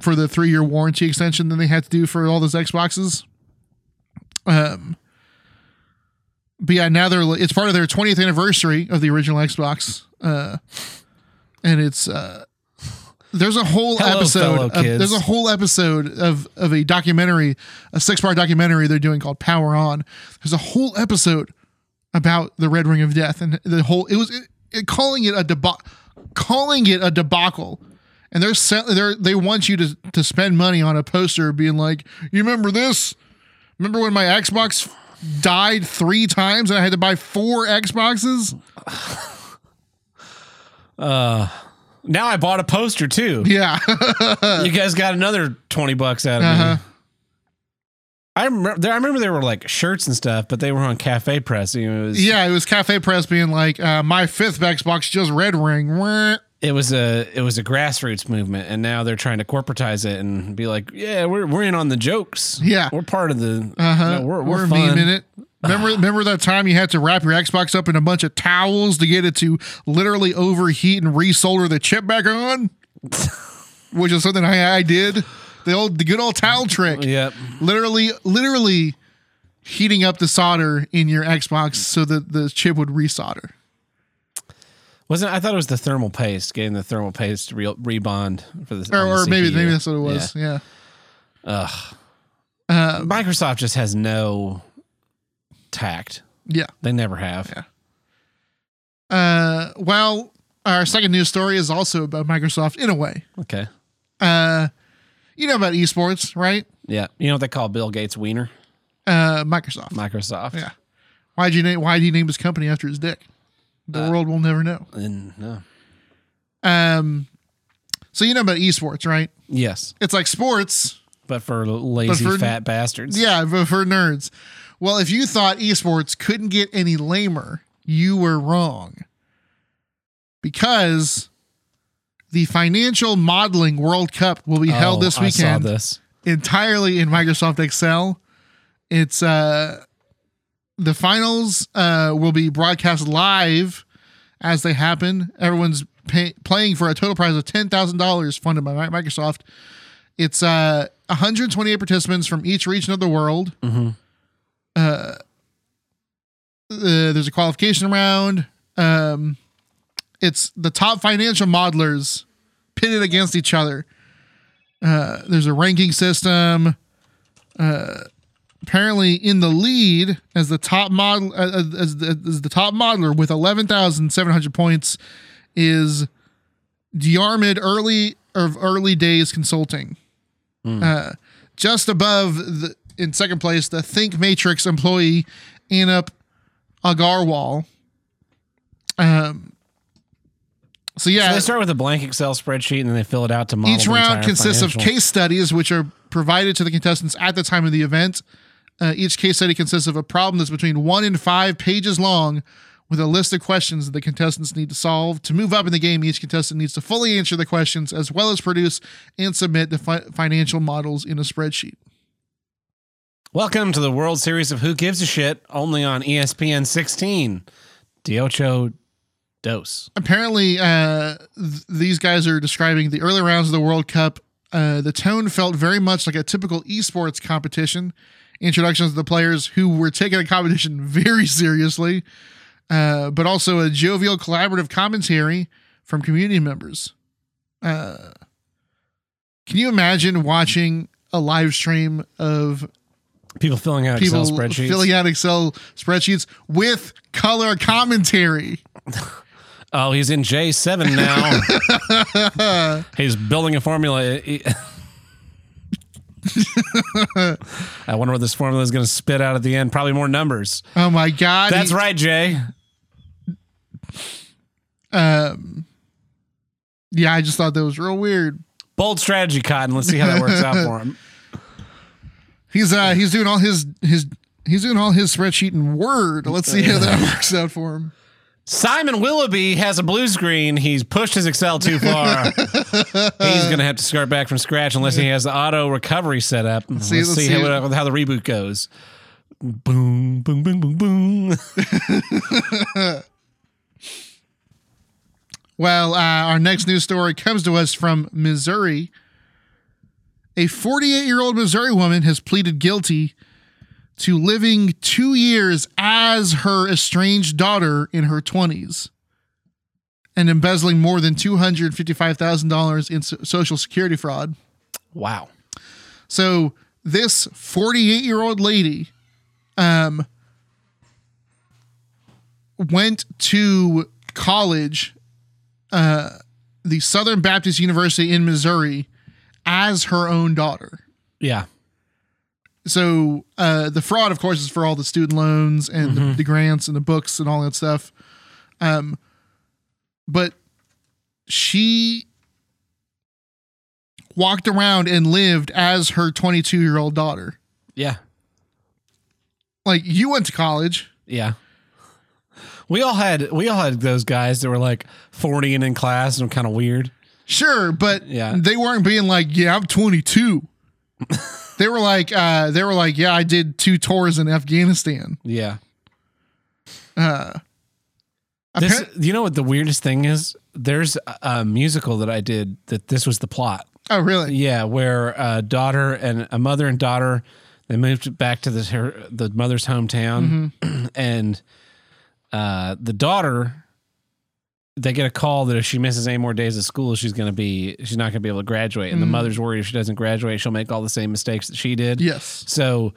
for the three-year warranty extension that they had to do for all those Xboxes. Um, but yeah, now they're it's part of their 20th anniversary of the original Xbox, uh, and it's uh, there's a whole Hello, episode. Of, there's a whole episode of of a documentary, a six part documentary they're doing called Power On. There's a whole episode about the Red Ring of Death and the whole. It was it, it, calling it a deba- calling it a debacle. And they're, they're they want you to to spend money on a poster being like, you remember this? Remember when my Xbox died three times and I had to buy four Xboxes? Uh, Now I bought a poster too. Yeah. you guys got another 20 bucks out of Uh-huh. me. I remember, I remember there were like shirts and stuff, but they were on Cafe Press. You know, it was, yeah, it was Cafe Press being like, uh, my fifth Xbox just red ring. It was a it was a grassroots movement, and now they're trying to corporatize it and be like, yeah, we're we're in on the jokes. Yeah. we're part of the. Uh-huh. no, we're we're we're, fun. it. Remember, remember that time you had to wrap your Xbox up in a bunch of towels to get it to literally overheat and resolder the chip back on, which is something I, I did. The old, the good old towel trick. Yep. Literally, literally heating up the solder in your Xbox so that the chip would resolder. Wasn't I thought it was the thermal paste, getting the thermal paste re- rebond for the Or, the or maybe maybe that's what it was. Yeah. Ugh. Microsoft just has no tact. Yeah. They never have. Yeah. Uh, well, our second news story is also about Microsoft in a way. Okay. Uh, you know about esports, right? Yeah. You know what they call Bill Gates Wiener? Uh, Microsoft. Microsoft. Yeah. Why'd you name? Why did he name his company after his dick? The world will never know. And no. Um, so you know about esports, right? Yes. It's like sports, But for lazy for- fat bastards. yeah, but for nerds. Well, if you thought esports couldn't get any lamer, you were wrong. Because the financial modeling World Cup will be held Oh, this I saw weekend this. entirely in Microsoft Excel. It's uh the finals uh will be broadcast live as they happen. Everyone's pay- playing for a total prize of ten thousand dollars funded by Microsoft. It's uh 128 participants from each region of the world. Uh, uh, there's a qualification round. Um, it's the top financial modelers pitted against each other. Uh, there's a ranking system. Uh, apparently, in the lead as the top model uh, as, the, as the top modeler with 11,700 points is Diarmuid Early of Early Days Consulting. Uh, just above the in second place, the Think Matrix employee Anup Agarwal. Um. So yeah, So they start with a blank Excel spreadsheet and then they fill it out to model each round consists of case studies which are provided to the contestants at the time of the event. Uh, each case study consists of a problem that's between one and five pages long with a list of questions that the contestants need to solve. To move up in the game, each contestant needs to fully answer the questions as well as produce and submit the fi- financial models in a spreadsheet. Welcome to the World Series of Who Gives a Shit, only on ESPN 16. Diocho Dos. apparently uh, th- these guys are describing the early rounds of the World Cup. Uh, the tone felt very much like a typical esports competition. Introductions of the players who were taking the competition very seriously, uh, but also a jovial, collaborative commentary from community members. Uh, can you imagine watching a live stream of People filling out people Excel spreadsheets. filling out Excel spreadsheets with color commentary? oh, he's in J7 now. he's building a formula. I wonder what this formula is going to spit out at the end. Probably more numbers. Oh my god! That's he- right, Jay. Um, yeah, I just thought that was real weird. Bold strategy, Cotton. Let's see how that works out for him. He's uh he's doing all his his he's doing all his spreadsheet in Word. Let's see how that works out for him. Simon Willoughby has a blue screen. He's pushed his Excel too far. He's going to have to start back from scratch unless he has the auto recovery set up. Let's see- see, let's see. how, how the reboot goes. Boom, boom, boom, boom, boom. Well, uh, our next news story comes to us from Missouri. A 48 year old Missouri woman has pleaded guilty to living two years as her estranged daughter in her 20s and embezzling more than $255,000 in social security fraud. Wow. So this 48 year old lady um, went to college, uh, the Southern Baptist University in Missouri, as her own daughter. Yeah. So uh, the fraud, of course, is for all the student loans and the, the grants and the books and all that stuff. Um, but she walked around and lived as her 22 year old daughter. Yeah. Like you went to college. Yeah. We all had we all had those guys that were like 40 and in class and kind of weird. Sure, but Yeah. they weren't being like, "Yeah, I'm 22." they were like, uh, they were like, "Yeah, I did two tours in Afghanistan." Yeah. Uh, This, you know what the weirdest thing is? There's a, musical that I did that this was the plot. oh, really? Yeah, where a daughter and a mother and daughter they moved back to the her, the mother's hometown, and uh, the daughter they get a call that if she misses any more days of school, she's gonna be she's not gonna be able to graduate, and the mother's worried if she doesn't graduate, she'll make all the same mistakes that she did. Yes. So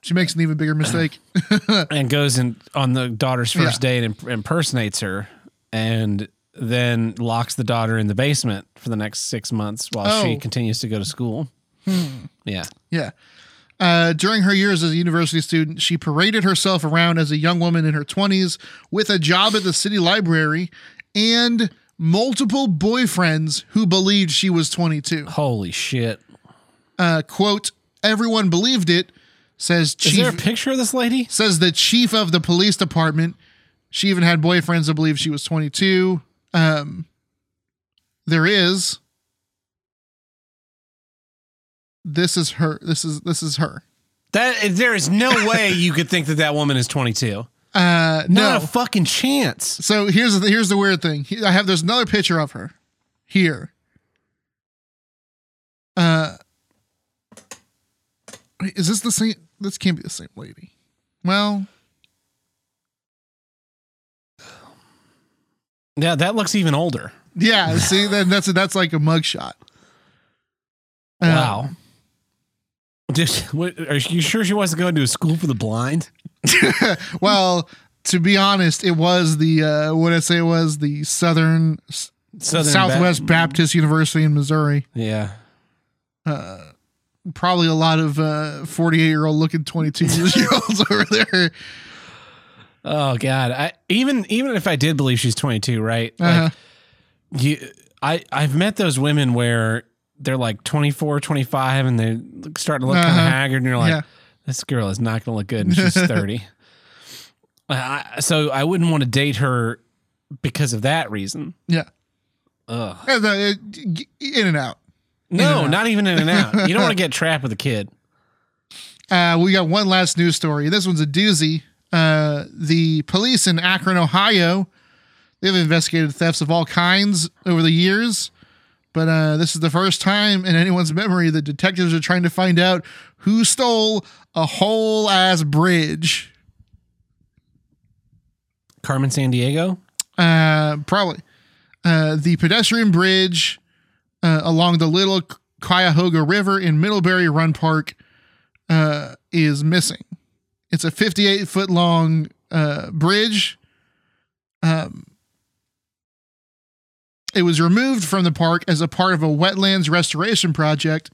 She makes an even bigger mistake. and goes in on the daughter's first Yeah. date and impersonates her, and then locks the daughter in the basement for the next six months while she Oh. continues to go to school. Yeah. Yeah. Uh, during her years as a university student, she paraded herself around as a young woman in her 20s with a job at the city library and multiple boyfriends who believed she was 22. Holy shit. Uh, quote, everyone believed it, says Is there a picture of this lady? says the chief of the police department. She even had boyfriends that believed she was 22. Um, there is. This is her. This is this is her. That there is no way you could think that that woman is 22. Uh, Not no. a fucking chance. so here's the here's the weird thing. I have there's another picture of her here. Uh, is this the same? This can't be the same lady. Well, Yeah, that looks even older. yeah. See, then that's that's like a mugshot. Uh, Wow. Did, what, are you sure she wasn't going to a school for the blind? well, to be honest, it was the uh, what I say it was the Southern Southern Southwest Ba- Baptist University in Missouri. yeah. Uh, Probably a lot of uh, forty-eight year old looking twenty-two year olds over there. Oh god. I even even if I did believe she's 22, right? Uh-huh. Like you I I've met those women where they're like 24, 25 and they're starting to look kind Uh-huh. of haggard and you're like Yeah. this girl is not going to look good and she's 30. I, so I wouldn't want to date her because of that reason. Yeah, Ugh. Uh, the- uh, in and out. No, not even in and out. You don't want to get trapped with a kid. Uh, we got one last news story. This one's a doozy. Uh, the police in Akron, Ohio, they've investigated thefts of all kinds over the years, but uh, this is the first time in anyone's memory that detectives are trying to find out who stole a whole ass bridge. Carmen Sandiego? Uh, probably uh, the pedestrian bridge uh, along the Little Cuyahoga River in Middlebury Run Park uh, is missing. It's a 58 foot long uh, bridge. Um, it was removed from the park as a part of a wetlands restoration project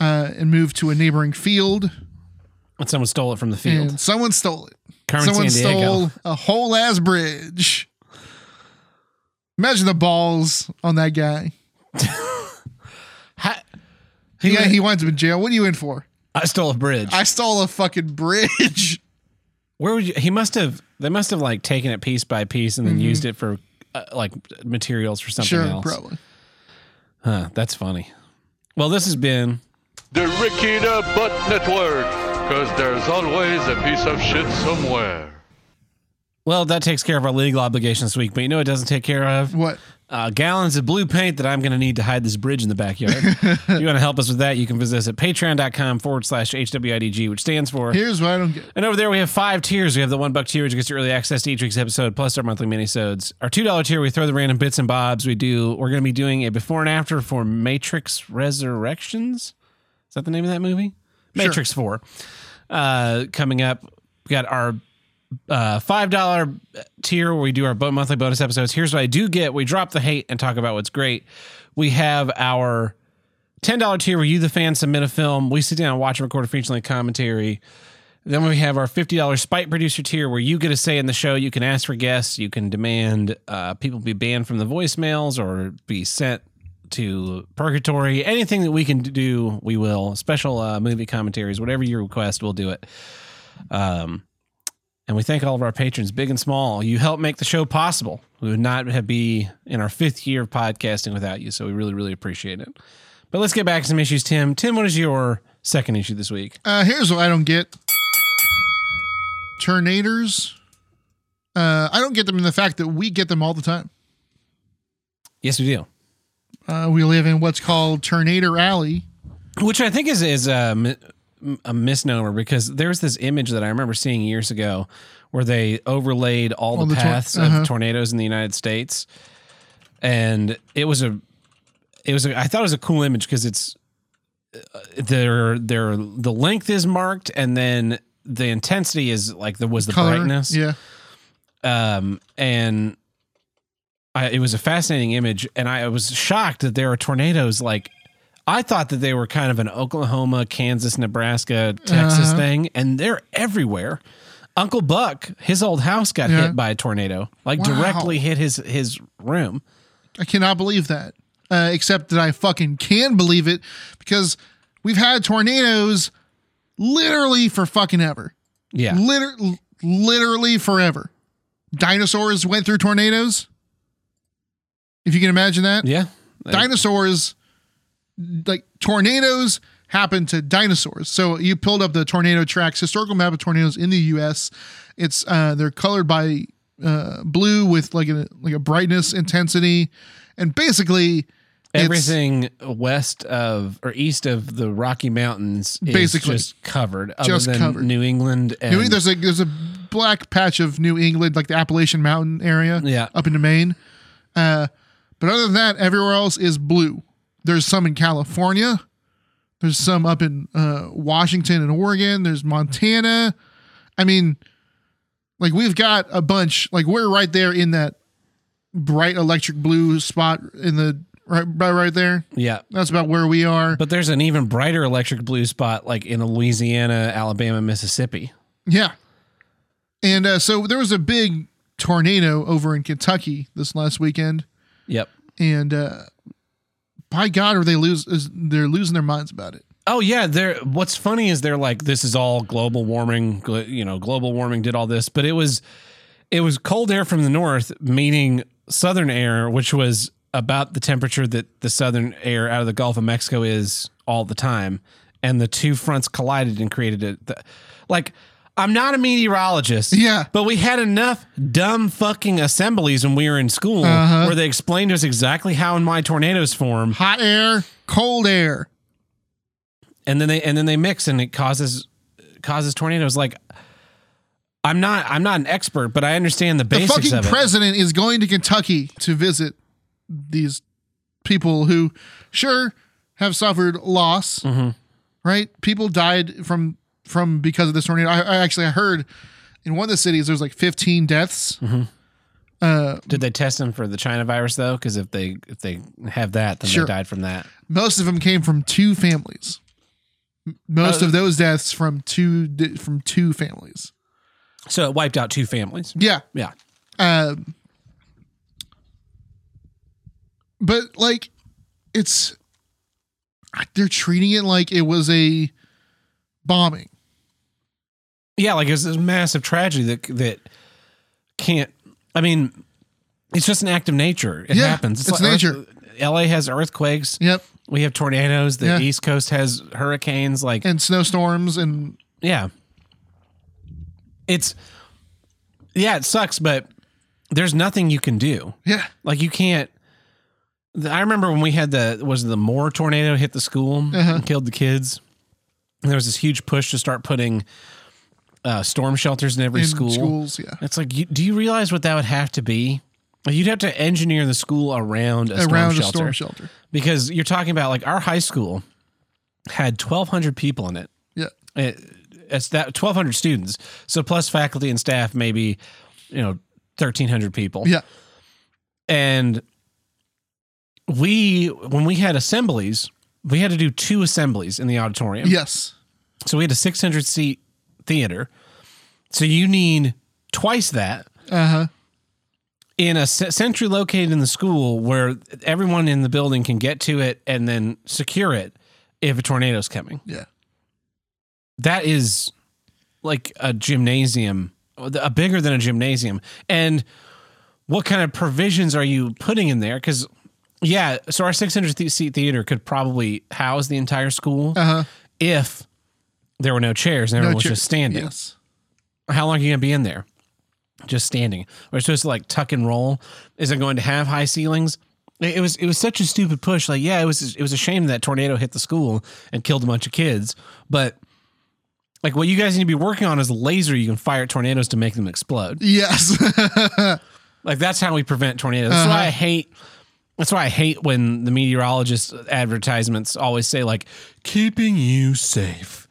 uh, and moved to a neighboring field. And someone stole it from the field. And someone stole it. Carmen Someone stole a whole ass bridge. Imagine the balls on that guy. Ha- He, he up in jail. What are you in for? I stole a bridge. I stole a fucking bridge. Where would you? He must have. They must have like taken it piece by piece and then used it for uh, like materials for something sure, else. probably. Huh, that's funny. Well, this has been The Rikita Butt Network, because there's always a piece of shit somewhere. Well, that takes care of our legal obligations this week, but you know it doesn't take care of? What? Uh, gallons of blue paint that I'm going to need to hide this bridge in the backyard. if you want to help us with that, you can visit us at patreon.com forward slash HWIDG, which stands for. Here's what I don't get. And over there, we have five tiers. We have the one buck tier, which gets you early access to each week's episode, plus our monthly minisodes. Our two dollar tier, we throw the random bits and bobs. We do. We're going to be doing a before and after for Matrix Resurrections. Is that the name of that movie? Matrix Four. Uh, coming up, we got our uh, five dollar tier where we do our monthly bonus episodes. Here's what I do get: we drop the hate and talk about what's great. We have our ten dollar tier where you, the fan, submit a film. We sit down and watch and record a feature length commentary. Then we have our fifty dollars spite producer tier where you get a say in the show. You can ask for guests. You can demand uh, people be banned from the voicemails or be sent to purgatory. Anything that we can do, we will. Special uh, movie commentaries, whatever you request, we'll do it. Um, and we thank all of our patrons, big and small. You help make the show possible. We would not have be in our fifth year of podcasting without you. So we really, really appreciate it. But let's get back to some issues, Tim. Tim, what is your second issue this week? Uh, here's what I don't get. Tornadoes. Uh, I don't get them in the fact that we get them all the time. Yes, we do. Uh, we live in what's called Tornado Alley. Which I think is is a, mi- a misnomer because there's this image that I remember seeing years ago where they overlaid all, All the the tor- paths uh-huh. of tornadoes in the United States, and it was a it was a, I thought it was a cool image because it's uh, their their the length is marked and then the intensity is like the was the Color. brightness Yeah. um, and I, it was a fascinating image, and I was shocked that there are tornadoes. Like I thought that they were kind of an Oklahoma, Kansas, Nebraska, Texas Uh-huh. thing, and they're everywhere. Uncle Buck, his old house got Yeah. hit by a tornado, like Wow. directly hit his his room. I cannot believe that. Uh, except that I fucking can believe it because we've had tornadoes literally for fucking ever. Yeah, Liter- literally forever. Dinosaurs went through tornadoes. If you can imagine that. yeah. Dinosaurs, like tornadoes happen to dinosaurs. So you pulled up the tornado tracks, historical map of tornadoes in the U.S. It's uh, they're colored by uh, blue with like a like a brightness intensity, and basically Everything west of or east of the Rocky Mountains is Basically. just covered, Just covered. New England. And, New, there's a there's a black patch of New England, like the Appalachian Mountain area, Yeah. up into Maine. Uh, but other than that, everywhere else is blue. There's some in California. There's some up in uh, Washington and Oregon. There's Montana. I mean, like we've got a bunch. Like we're right there in that bright electric blue spot in the right right, right there. yeah, That's about where we are. But there's an even brighter electric blue spot like in Louisiana, Alabama, Mississippi. Yeah. And uh, so there was a big tornado over in Kentucky this last weekend, Yep. and uh, by God, are they lose? Is, they're losing their minds about it. Oh yeah, they're what's funny is they're like this is all global warming, you know, global warming did all this, but it was it was cold air from the north meeting southern air which was about the temperature that the southern air out of the Gulf of Mexico is all the time and the two fronts collided and created it like I'm not a meteorologist. Yeah. But we had enough dumb fucking assemblies when we were in school Uh-huh. where they explained to us exactly how and why tornadoes form Hot air, cold air. and then they and then they mix and it causes causes tornadoes like i'm not i'm not an expert but i understand the basics The fucking of it president is going to Kentucky to visit these people who, sure, have suffered loss. Mm-hmm. Right? People died from from because of this tornado. I, I actually I heard in one of the cities there's like 15 deaths. Mm-hmm. Uh, did they test them for the china virus though because if they if they have that then Sure. they died from that most of them came from two families. Most Uh, of those deaths from two from two families. so it wiped out two families Yeah. yeah Um, but like, it's they're treating it like it was a bombing. Yeah like it's this massive tragedy that that can't i mean it's just an act of nature it Yeah, happens it's like nature. Earth- la has earthquakes Yep, we have tornadoes the Yeah. east coast has hurricanes like and snowstorms and Yeah. It's yeah, it sucks, but there's nothing you can do. Yeah. Like you can't. the- I remember when we had the was it the Moore tornado hit the school uh-huh. and killed the kids. And there was this huge push to start putting uh, storm shelters in every In school. schools, yeah. It's like, you, do you realize what that would have to be? Like you'd have to engineer the school around a storm a shelter storm shelter. because you're talking about like our high school had 1,200 people in it. Yeah. It, it's that 1,200 students. So plus faculty and staff, maybe you know 1,300 people. Yeah. And we, when we had assemblies, we had to do two assemblies in the auditorium. Yes. So we had a 600 seat theater. So you need twice that Uh huh. in a centrally located in the school where everyone in the building can get to it and then secure it if a tornado's coming. Yeah. That is like a gymnasium, a bigger than a gymnasium. And what kind of provisions are you putting in there? Because yeah, so our 600 th- seat theater could probably house the entire school Uh huh. if there were no chairs and everyone was just standing. Yes. How long are you going to be in there? Just standing. We're supposed to like tuck and roll. Is it going to have high ceilings? It was it was such a stupid push. Like, yeah, it was it was a shame that tornado hit the school and killed a bunch of kids. But like, what you guys need to be working on is a laser you can fire at tornadoes to make them explode. Yes. Like that's how we prevent tornadoes. That's why I uh-huh. hate. That's why I hate when the meteorologist advertisements always say like keeping you safe.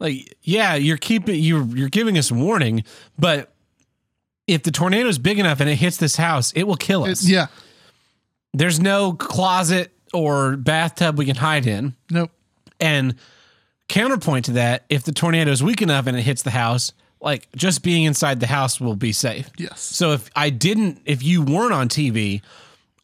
Like, yeah, you're keeping you're you're giving us warning, but if the tornado is big enough and it hits this house, it will kill us. yeah. There's no closet or bathtub we can hide in. Nope. And counterpoint to that, if the tornado is weak enough and it hits the house, like just being inside the house will be safe. Yes. So if I didn't, if you weren't on TV,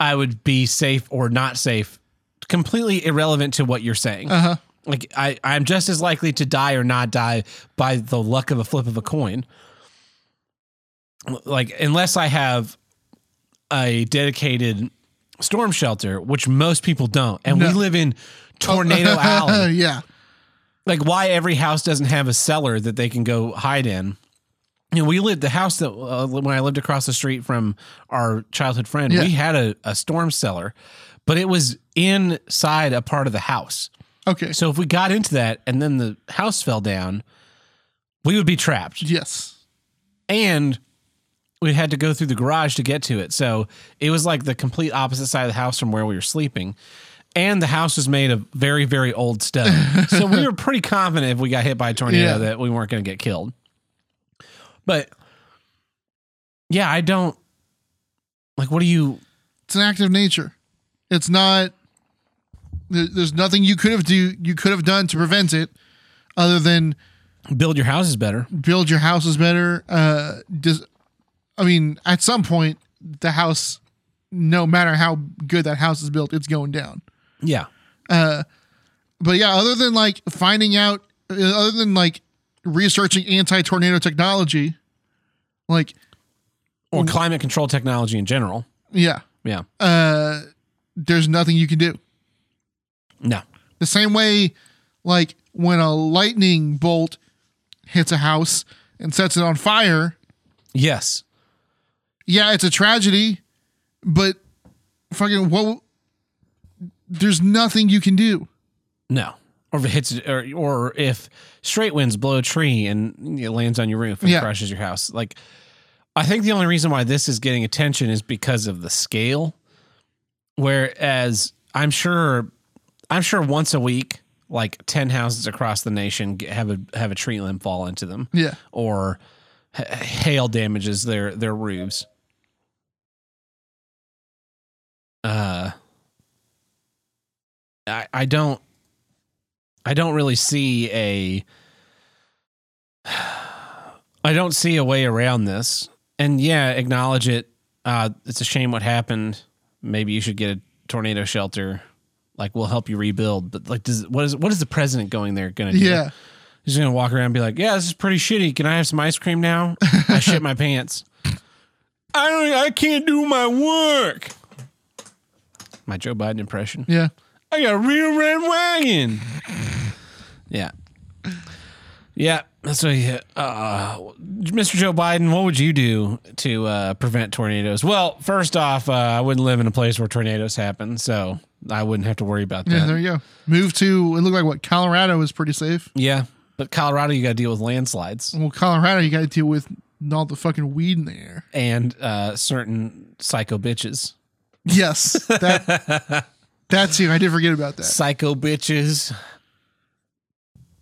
I would be safe or not safe, completely irrelevant to what you're saying. Uh huh. Like I, I'm just as likely to die or not die by the luck of a flip of a coin. Like unless I have a dedicated storm shelter, which most people don't, and we live in Tornado Alley yeah. like why every house doesn't have a cellar that they can go hide in. You know, we lived the house that uh, when I lived across the street from our childhood friend, Yeah. we had a, a storm cellar, but it was inside a part of the house. Okay. So if we got into that and then the house fell down, we would be trapped. Yes. And we had to go through the garage to get to it. So it was like the complete opposite side of the house from where we were sleeping. And the house was made of very, very old stone. so we were pretty confident if we got hit by a tornado Yeah. that we weren't going to get killed. But yeah, I don't like what do you It's an act of nature. It's not. There, there's nothing you could have do you could have done to prevent it, other than build your houses better? build your houses better. Uh, just, I mean, at some point, the house, no matter how good that house is built, it's going down. Yeah. Uh, But yeah, other than like finding out, uh, other than like researching anti-tornado technology, like Or climate control technology in general. yeah, Yeah. uh, there's nothing you can do. No. The same way, like when a lightning bolt hits a house and sets it on fire, Yes. yeah, it's a tragedy, but fucking what? There's nothing you can do. No. Or if it hits, or or if straight winds blow a tree and it lands on your roof and Yeah. crushes your house. Like, I think the only reason why this is getting attention is because of the scale. Whereas I'm sure, I'm sure once a week, like ten houses across the nation have a have a tree limb fall into them, Yeah, or hail damages their their roofs. Uh, I I don't I don't really see a I don't see a way around this. And yeah, acknowledge it. Uh, it's a shame what happened. Maybe you should get a tornado shelter. Like we'll help you rebuild. But like, does what is what is the president going there going to do? yeah, He's gonna walk around and be like, "Yeah, this is pretty shitty. Can I have some ice cream now? I shit my pants. I don't. I can't do my work." My Joe Biden impression. yeah. I got a real red wagon. yeah, yeah. So yeah, uh, Mr. Joe Biden, what would you do to uh, prevent tornadoes? Well, first off, uh, I wouldn't live in a place where tornadoes happen, so I wouldn't have to worry about that. Yeah, there you go. Move to it looked like what Colorado is pretty safe. Yeah, but Colorado, you got to deal with landslides Well, Colorado, you got to deal with all the fucking weed in the air. and uh, certain psycho bitches. Yes, that that's you. I did forget about that. Psycho bitches.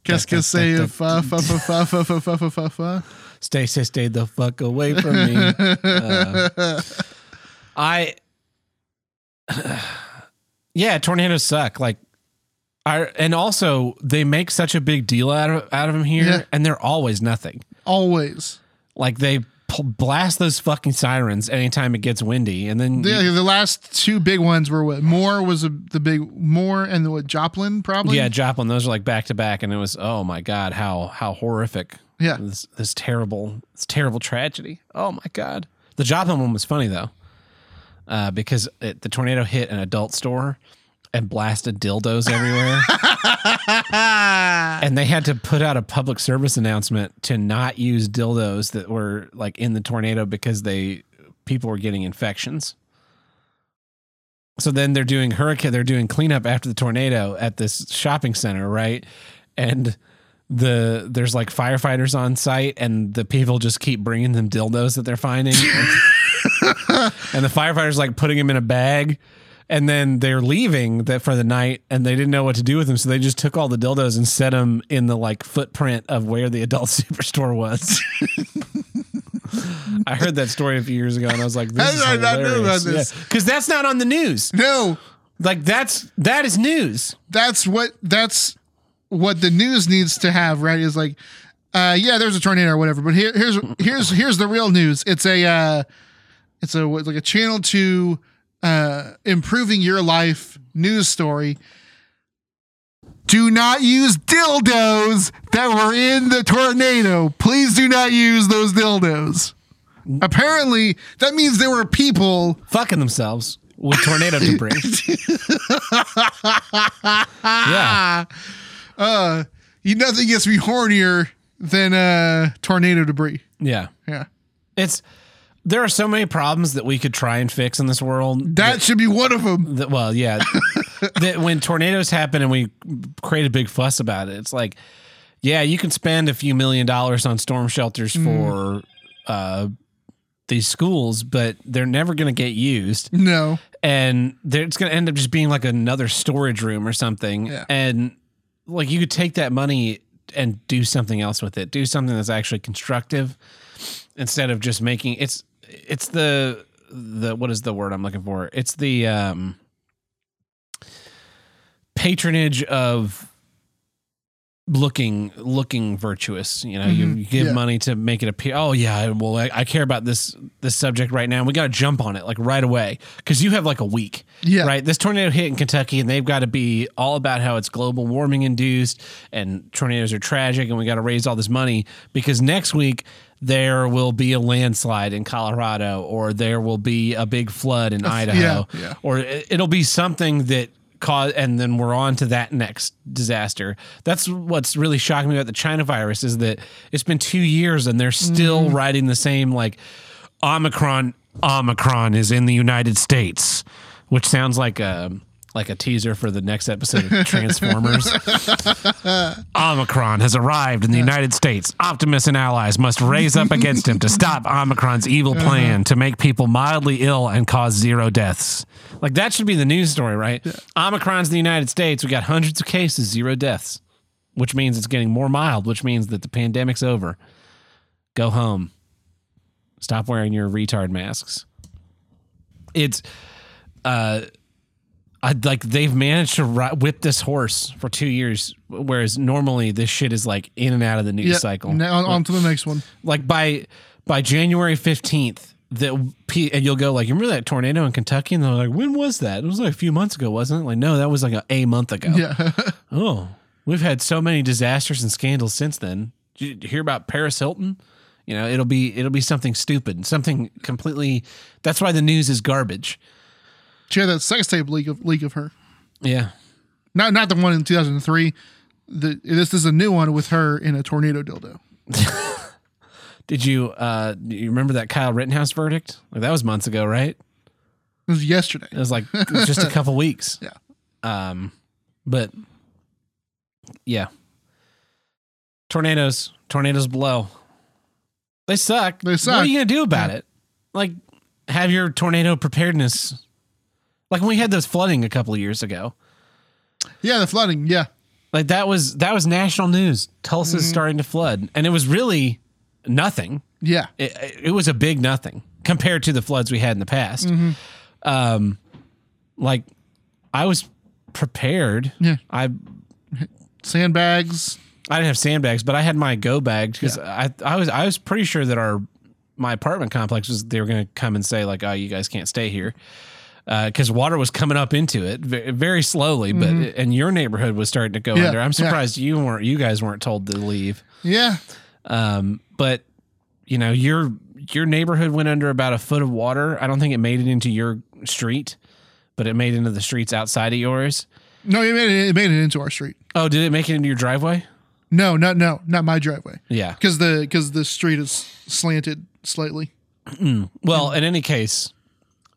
Qu'est-ce que c'est? Fa fa fa fa fa fa fa fa fa fa. Stay, stay, stay the fuck away from me. Uh, I, yeah, tornadoes suck. Like, I and also they make such a big deal out of out of them here, Yeah. and they're always nothing. Always. Like they blast those fucking sirens anytime it gets windy, and then The, the last two big ones were what? Moore was a, the big Moore and the what? Joplin probably. yeah, Joplin. Those are like back to back, and it was oh my god, how how horrific. Yeah. this this terrible this terrible tragedy. Oh my god, the Joplin one was funny though, uh, because it, the tornado hit an adult store and blasted dildos everywhere, and they had to put out a public service announcement to not use dildos that were like in the tornado because they people were getting infections. So then they're doing hurricane, they're doing cleanup after the tornado at this shopping center, right? And the there's like firefighters on site, and the people just keep bringing them dildos that they're finding, and the firefighters like putting them in a bag, and then they're leaving that for the night, and they didn't know what to do with them, so they just took all the dildos and set them in the like footprint of where the adult superstore was. I heard that story a few years ago, and I was like, "This is did I not know about this? Because that's not on the news. No, Like that's that is news. that's what that's what the news needs to have. Right? Is like, uh, yeah, there's a tornado or whatever. But here, here's here's here's the real news. It's a uh, it's a like a channel to uh, improving your life news story. Do not use dildos that were in the tornado. Please do not use those dildos. Apparently, that means there were people fucking themselves with tornado debris. yeah. uh you nothing gets me hornier than uh tornado debris. Yeah. Yeah. It's there are so many problems that we could try and fix in this world. That should be one of them. that well, yeah. that when tornadoes happen and we create a big fuss about it, it's like, yeah, you can spend a few million dollars on storm shelters for uh these schools, but they're never going to get used. No. and it's going to end up just being like another storage room or something. Yeah. And like you could take that money and do something else with it. Do something that's actually constructive instead of just making it's it's the the what is the word I'm looking for? It's the um patronage of looking looking virtuous you know you, you give Yeah. money to make it appear oh yeah well I, I care about this this subject right now we got to jump on it like right away because you have like a week Yeah. right this tornado hit in kentucky and they've got to be all about how it's global warming induced and tornadoes are tragic and we got to raise all this money because next week there will be a landslide in colorado or there will be a big flood in idaho. yeah. or it- it'll be something that cause and then we're on to that next disaster. That's what's really shocking me about the china virus is that it's been two years and they're still mm-hmm. writing the same like omicron omicron is in the united states which sounds like a like a teaser for the next episode of transformers Omicron has arrived in the United States. Optimus and allies must raise up against him to stop Omicron's evil plan to make people mildly ill and cause zero deaths. Like that should be the news story, right? Omicron's in the United States. We got hundreds of cases, zero deaths, which means it's getting more mild, which means that the pandemic's over. Go home. Stop wearing your retard masks. It's uh I like they've managed to ri- whip this horse for two years, whereas normally this shit is like in and out of the news cycle. Now on, on to the next one. Like by by January fifteenth, that and you'll go like, you remember that tornado in Kentucky? And they're like, when was that? It was like a few months ago, wasn't it? Like, no, that was like a, a month ago. Yeah. Oh, we've had so many disasters and scandals since then. Did you hear about Paris Hilton? You know, it'll be it'll be something stupid, something completely. That's why the news is garbage. She had that sex tape leak of leak of her. Yeah, Not not the one in 2003. The this is a new one with her in a tornado dildo. Did you uh you remember that Kyle Rittenhouse verdict? Like that was months ago, right? It was yesterday. It was like just a couple weeks. Yeah. Um, but yeah, tornadoes, tornadoes blow. They suck. They suck. What are you gonna do about it? Like, have your tornado preparedness. Like when we had those flooding a couple of years ago. Yeah, the flooding. Yeah. Like that was that was national news. Tulsa's Mm-hmm. starting to flood, and it was really nothing. Yeah. It, it was a big nothing compared to the floods we had in the past. Mm-hmm. Um, like I was prepared. Yeah. I Sandbags. I didn't have sandbags, but I had my go bag because I I was I was pretty sure that our my apartment complex was they were going to come and say like oh you guys can't stay here because water was coming up into it very, slowly, but and your neighborhood was starting to go Mm-hmm. Yeah, under. I'm yeah. surprised you weren't you guys weren't told to leave. Yeah. Um, but you know your your neighborhood went under about a foot of water. I don't think it made it into your street, but it made it into the streets outside of yours. No, it made it, it made it into our street. Oh, did it make it into your driveway? No, not no, not my driveway. Yeah. Because the because the street is slanted slightly. Well, in any case,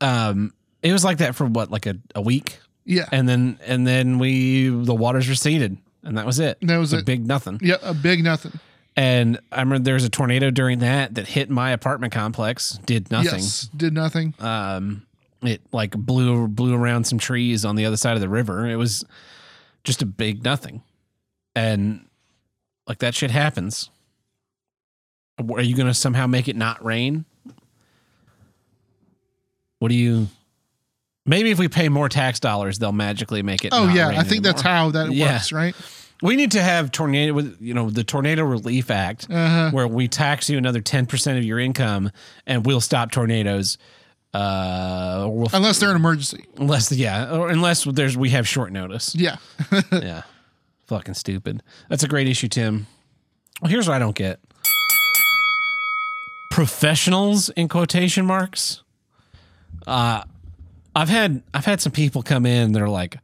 um, it was like that for what, like a, a week, Yeah. and then and then we the waters receded, and that was it. That was a big nothing. yeah, a big nothing. And I remember there was a tornado during that that hit my apartment complex, did nothing. Yes, did nothing. Um, it like blew blew around some trees on the other side of the river. It was just a big nothing, and like that shit happens. Are you gonna somehow make it not rain? What do you? Maybe if we pay more tax dollars, they'll magically make it. Oh yeah, I think that's how that Yeah. works, right? we need to have tornado with you know the tornado relief act Uh-huh. where we tax you another ten percent of your income and we'll stop tornadoes. Uh, we'll Unless they're an emergency. Unless yeah, or unless there's we have short notice. Yeah. yeah. Fucking stupid. That's a great issue, Tim. Well, here's what I don't get. Professionals in quotation marks. Uh I've had I've had some people come in They're like,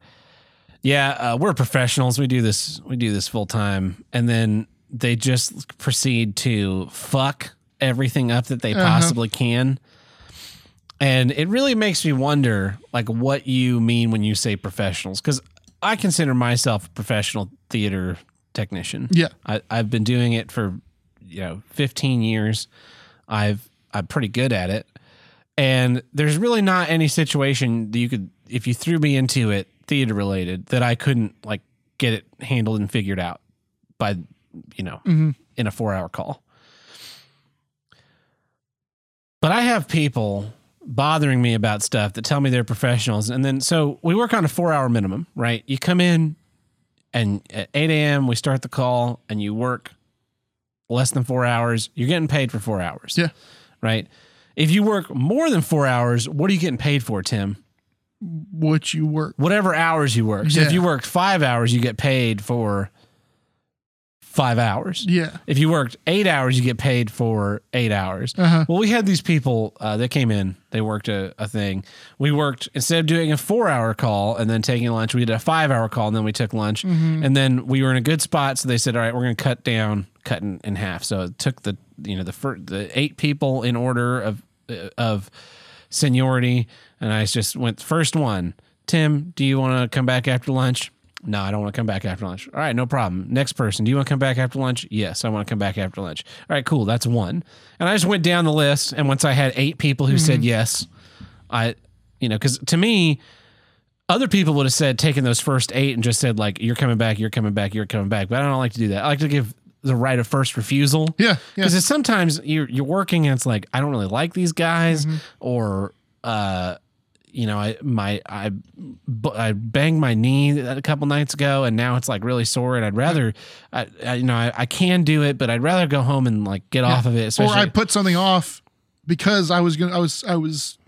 "Yeah, uh, we're professionals. We do this we do this full time." And then they just proceed to fuck everything up that they Uh-huh. possibly can. And it really makes me wonder like what you mean when you say professionals cuz I consider myself a professional theater technician. Yeah. I, I've been doing it for you know 15 years. I've I'm pretty good at it, and there's really not any situation that you could if you threw me into it theater related that I couldn't like get it handled and figured out by you know mm-hmm. in a four hour call. But I have people bothering me about stuff that tell me they're professionals. And then, so we work on a four hour minimum, right? You come in and at 8 a.m., we start the call and you work less than four hours. You're getting paid for four hours. Yeah. Right. If you work more than four hours, what are you getting paid for, Tim? What you work. Whatever hours you work. So if you worked five hours, you get paid for five hours. Yeah. If you worked eight hours, you get paid for eight hours. Uh-huh. Well, we had these people uh, that came in. They worked a, a thing. We worked instead of doing a four-hour call and then taking lunch, we did a five-hour call and then we took lunch. And then we were in a good spot, so they said, "All right, we're going to cut down, cut in, in half." So it took the you know the first the eight people in order of of seniority, and I just went first one. Tim, do you want to come back after lunch? No, I don't want to come back after lunch. All right, no problem. Next person, do you want to come back after lunch? Yes, I want to come back after lunch. All right, cool. That's one. And I just went down the list, and once I had eight people who said mm-hmm. yes, I, you know, because to me, other people would have said taken those first eight and just said like, "You're coming back, you're coming back, you're coming back." But I don't like to do that. I like to give the right of first refusal. Yeah. Yeah. Because it's sometimes you're you're working and it's like I don't really like these guys, Mm-hmm. or uh, you know, I my I I banged my knee a couple nights ago, and now it's like really sore, and I'd rather, I, I you know, I, I can do it, but I'd rather go home and like get off of it. Or I put something off because I was gonna I was I was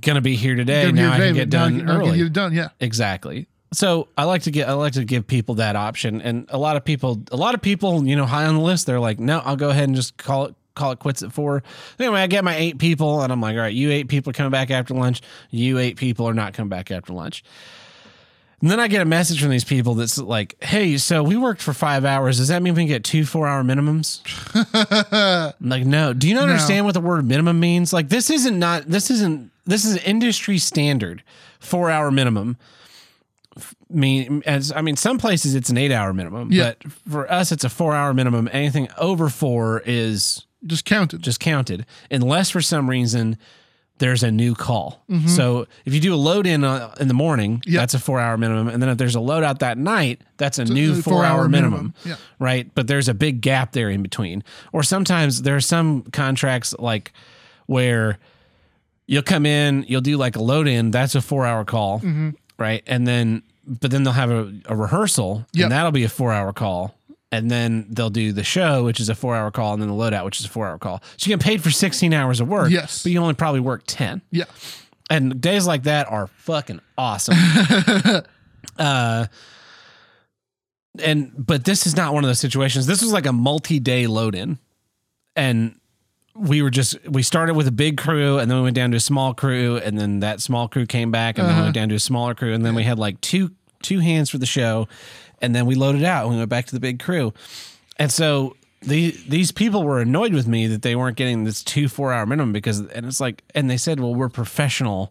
gonna be here today. be now here I can today, get but now I done now early. get done. Yeah. Exactly. So I like to get I like to give people that option, and a lot of people, a lot of people, you know, high on the list, they're like, no, I'll go ahead and just call it call it quits at four. Anyway, I get my eight people, and I'm like, all right, you eight people are coming back after lunch. You eight people are not coming back after lunch. And then I get a message from these people that's like, "Hey, so we worked for five hours. Does that mean we can get two four-hour minimums?" I'm like, no. Do you not understand what the word minimum means? Like, this isn't not. This isn't. This is industry standard four-hour minimum. Mean as I mean, some places it's an eight-hour minimum, Yeah. but for us it's a four-hour minimum. Anything over four is Just counted. just counted, unless for some reason there's a new call. So if you do a load in uh, in the morning, Mm-hmm. Yeah. that's a four hour minimum, and then if there's a load out that night, that's a new a four, hour, four-hour minimum. minimum. Yeah. Right, but there's a big gap there in between. Or sometimes there are some contracts like where you'll come in, you'll do like a load in, that's a four hour call, Mm-hmm. Right, and then but then they'll have a, a rehearsal, Yep. and that'll be a four hour call. And then they'll do the show, which is a four hour call, and then the loadout, which is a four hour call. So you get paid for 16 hours of work. Yes. But you only probably work 10. yeah. And days like that are fucking awesome. uh, and but this is not one of those situations. This was like a multi-day load in, and we were just we started with a big crew, and then we went down to a small crew, and then that small crew came back, and then we went down to a smaller crew, and then we had like two two hands for the show, and then we loaded out, and we went back to the big crew, and so. The, these people were annoyed with me that they weren't getting this two four hour minimum because and it's like and they said well we're professional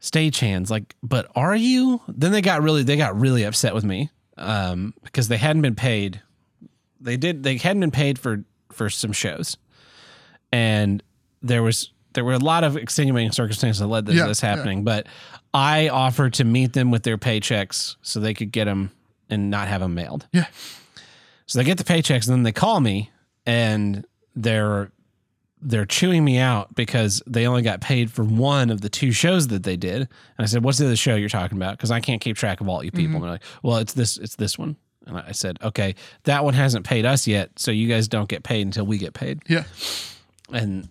stagehands like but are you? Then they got really they got really upset with me um because they hadn't been paid. They did they hadn't been paid for for some shows and there was there were a lot of extenuating circumstances that led to Yeah, this yeah. happening but i offered to meet them with their paychecks so they could get them and not have them mailed Yeah. so they get the paychecks and then they call me and they're they're chewing me out because they only got paid for one of the two shows that they did. And I said, "What's the other show you're talking about?" Because I can't keep track of all you people. Mm-hmm. And they're like, "Well, it's this, it's this one." And I said, "Okay, that one hasn't paid us yet, so you guys don't get paid until we get paid." Yeah. And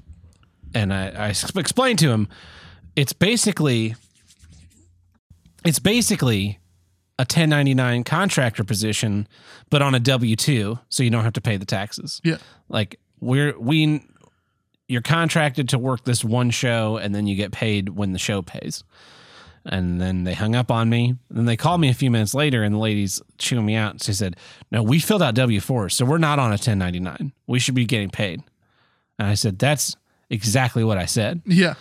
and I, I explained to him it's basically it's basically a 1099 contractor position but on a w2 so you don't have to pay the taxes. Yeah. like we're we you're contracted to work this one show and then you get paid when the show pays. And then they hung up on me and then they called me a few minutes later and the lady's chewing me out she said no we filled out w4 so we're not on a 1099 we should be getting paid and I said, "That's exactly what I said. Yeah.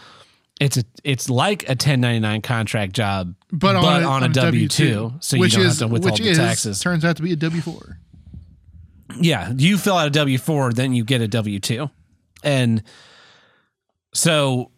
It's a, it's like a 1099 contract job, But, on, a, on a W two, so you which don't is, have to withhold which the is, taxes. turns out to be a W four. Yeah, you fill out a W four, then you get a W two, and so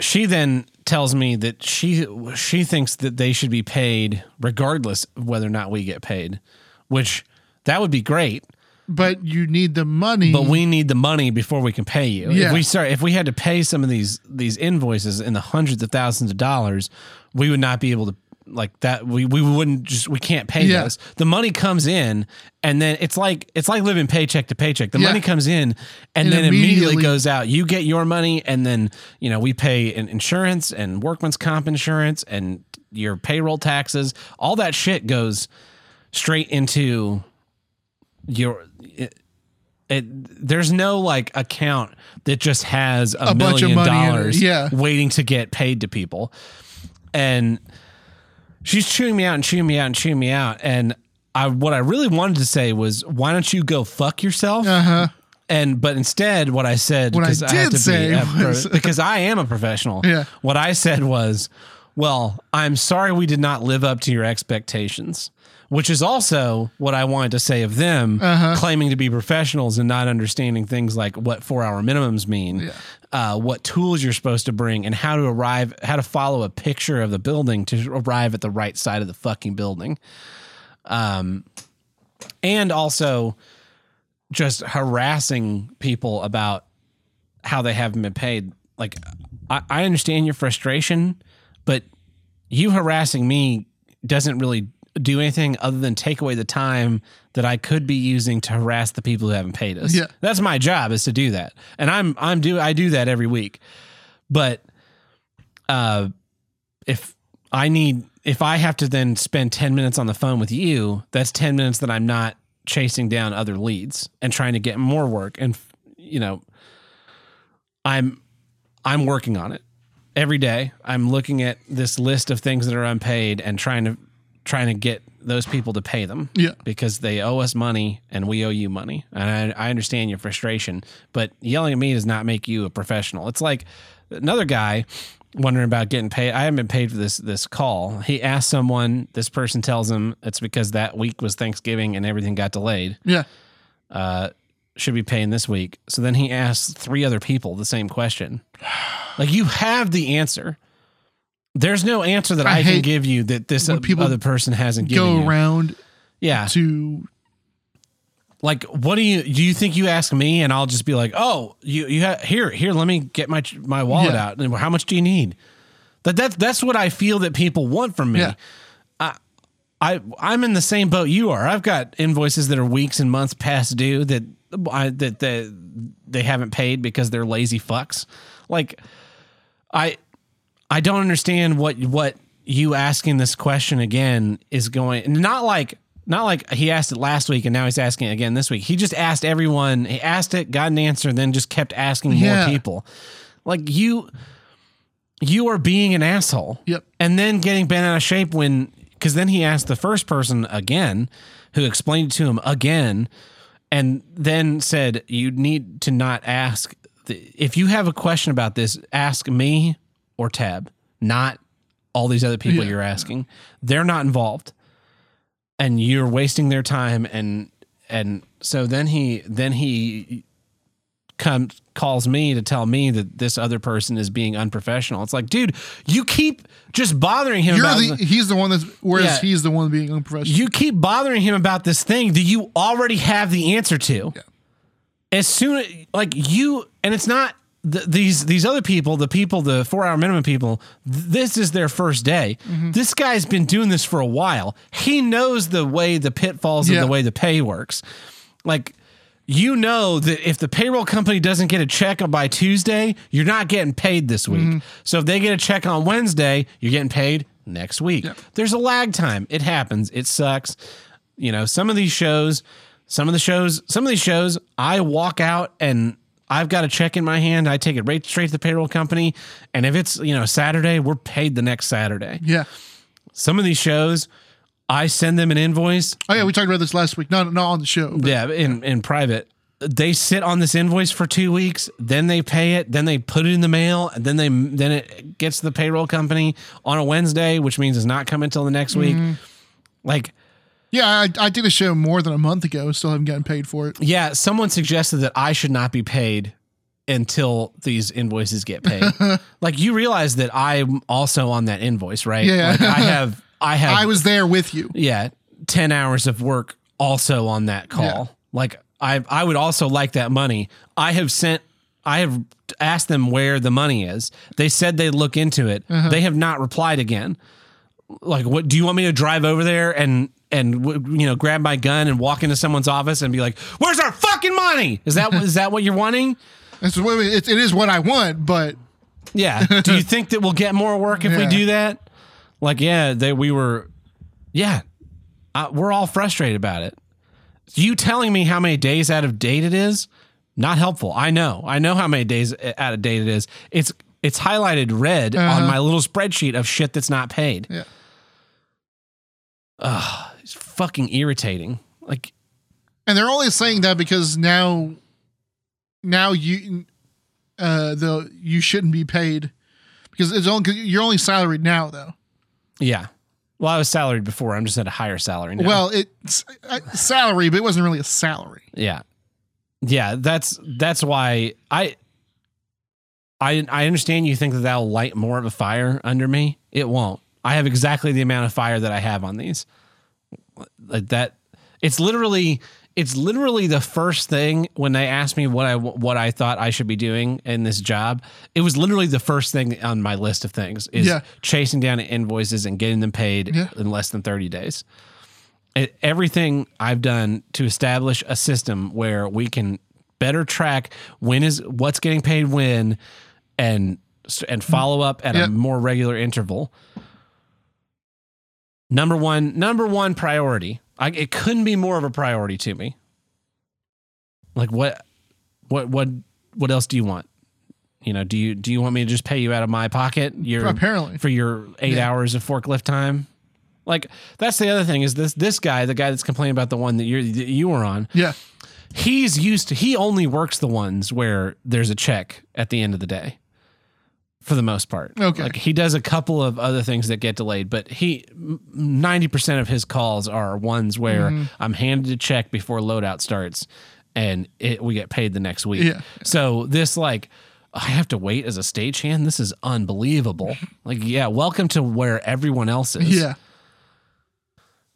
she then tells me that she she thinks that they should be paid regardless of whether or not we get paid, which that would be great. But you need the money. but we need the money before we can pay you. Yeah. If we start, if we had to pay some of these these invoices in the hundreds of thousands of dollars, we would not be able to like that. We we wouldn't just we can't pay Yeah. those. The money comes in, and then it's like it's like living paycheck to paycheck. The Yeah. money comes in, and, And then immediately, immediately- goes out. You get your money, and then you know we pay in insurance and workman's comp insurance and your payroll taxes. All that shit goes straight into your it, it, there's no like account that just has a, A bunch of million dollars yeah. waiting to get paid to people and she's chewing me out and chewing me out and chewing me out and I what I really wanted to say was why don't you go fuck yourself Uh huh. and but instead what I said What I did to say be a pro- because I am a professional Yeah. what I said was well I'm sorry we did not live up to your expectations which is also what I wanted to say of them Uh-huh. claiming to be professionals and not understanding things like what four hour minimums mean Yeah. uh, what tools you're supposed to bring and how to arrive how to follow a picture of the building to arrive at the right side of the fucking building um and also just harassing people about how they haven't been paid. Like, I, I understand your frustration, but you harassing me doesn't really do anything other than take away the time that I could be using to harass the people who haven't paid us. Yeah. That's my job is to do that. And I'm I'm do I do that every week. But uh if I need if I have to then spend 10 minutes on the phone with you, that's 10 minutes that I'm not chasing down other leads and trying to get more work and you know I'm I'm working on it. every day I'm looking at this list of things that are unpaid and trying to trying to get those people to pay them. Yeah. Because they owe us money and we owe you money. And I, I understand your frustration, but yelling at me does not make you a professional. It's like another guy wondering about getting paid. I haven't been paid for this this call. He asked someone, this person tells him it's because that week was Thanksgiving and everything got delayed. Yeah. Uh should be paying this week. So then he asks three other people the same question. Like you have the answer. There's no answer that I, I can give you that this people other person hasn't given you. Go you. around Yeah. to Like, what do you do? You think you ask me, and I'll just be like, "Oh, you you have here here. Let me get my my wallet Yeah. out. And how much do you need?" That that that's what I feel that people want from me. Yeah. I I I'm in the same boat you are. I've got invoices that are weeks and months past due that I that they they haven't paid because they're lazy fucks. Like, I I don't understand what what you asking this question again is going. Not like not like he asked it last week and now he's asking it again this week. He just asked everyone. He asked it, got an answer, then just kept asking Yeah. more people. Like you, you are being an asshole. Yep. And then getting bent out of shape when because then he asked the first person again, who explained it to him again, and then said you need to not ask. The, if you have a question about this, ask me or Tab, not all these other people Yeah. you're asking. They're not involved, and you're wasting their time. And and so then he then he comes calls me to tell me that this other person is being unprofessional. It's like, dude, you keep just bothering him the he's the one that's whereas Yeah. he's the one being unprofessional. you keep bothering him about this thing that you already have the answer to. As soon like you, and it's not th- these these other people, the people, the four hour minimum people. th- This is their first day. Mm-hmm. This guy's been doing this for a while. He knows the way the pitfalls Yeah. of the way the pay works. Like. You know that if the payroll company doesn't get a check by Tuesday, you're not getting paid this week. Mm-hmm. So if they get a check on Wednesday, you're getting paid next week. There's a lag time. It happens. It sucks. You know, some of these shows, some of the shows, some of these shows, I walk out and I've got a check in my hand. I take it right straight to the payroll company. And if it's, you know, Saturday, we're paid the next Saturday. yeah. Some of these shows, I send them an invoice. Oh yeah, we talked about this last week. Not not on the show. but- Yeah, in, in private. They sit on this invoice for two weeks, then they pay it, then they put it in the mail, and then they then it gets to the payroll company on a Wednesday, which means it's not coming until the next week. Mm-hmm. Like, Yeah, I, I did a show more than a month ago. Still haven't gotten paid for it. yeah, someone suggested that I should not be paid until these invoices get paid. like, you realize that I'm also on that invoice, right? Yeah. Like, I have, I have, I was there with you. yeah, 10 hours of work also on that call. Yeah. Like I I would also like that money. I have sent I have asked them where the money is. They said they'd look into it. Uh-huh. They have not replied again. Like what do you want me to drive over there and and you know grab my gun and walk into someone's office and be like, "Where's our fucking money?" Is that is that what you're wanting? What it, it is what I want, but Yeah. Do you think that we'll get more work if we do that? Like, yeah, they we were, yeah, uh, we're all frustrated about it. You telling me how many days out of date it is, not helpful. I know, I know how many days out of date it is. It's it's highlighted red on Uh-huh. my little spreadsheet of shit that's not paid. Yeah. Ugh, it's fucking irritating. Like, and they're only saying that because now, now you, uh, the you shouldn't be paid because it's only you're only salaried now though. yeah. Well, I was salaried before. I'm just at a higher salary now. Well, it's uh, salary, but it wasn't really a salary. Yeah. Yeah, that's that's why I I I understand you think that that'll light more of a fire under me. It won't. I have exactly the amount of fire that I have on these. Like that it's literally it's literally the first thing when they asked me what I what I thought I should be doing in this job. It was literally the first thing on my list of things is Yeah. chasing down invoices and getting them paid Yeah. in less than 30 days it, everything I've done to establish a system where we can better track when is what's getting paid when and and follow up at Yep. a more regular interval. Number one, number one priority. I, it couldn't be more of a priority to me. Like what, what, what, what else do you want? You know, do you do you want me to just pay you out of my pocket? Your Apparently. for your eight Yeah. hours of forklift time. Like that's the other thing is this this guy, the guy that's complaining about the one that you're that you were on. Yeah. He's used to he only works the ones where there's a check at the end of the day. For the most part, Okay. Like he does a couple of other things that get delayed, but he ninety percent of his calls are ones where Mm-hmm. I'm handed a check before loadout starts, and it we get paid the next week. Yeah. So this like I have to wait as a stagehand. This is unbelievable. Like yeah, welcome to where everyone else is. Yeah.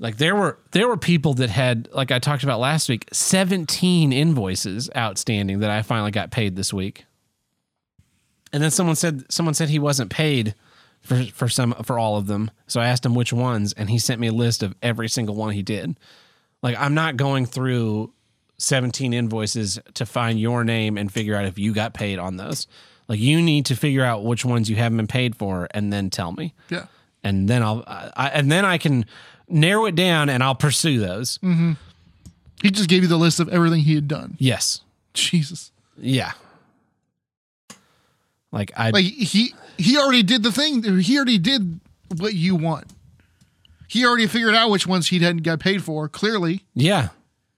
Like there were there were people that had like I talked about last week, 17 invoices outstanding that I finally got paid this week. And then someone said someone said he wasn't paid for for some for all of them. So I asked him which ones and he sent me a list of every single one he did. Like I'm not going through 17 invoices to find your name and figure out if you got paid on those. Like you need to figure out which ones you haven't been paid for and then tell me Yeah. and then I'll I, and then I can narrow it down and I'll pursue those. Mm-hmm. He just gave you the list of everything he had done. Yes. Jesus. Yeah. Like I Like he he already did the thing. He already did what you want. He already figured out which ones he hadn't got paid for, clearly, yeah.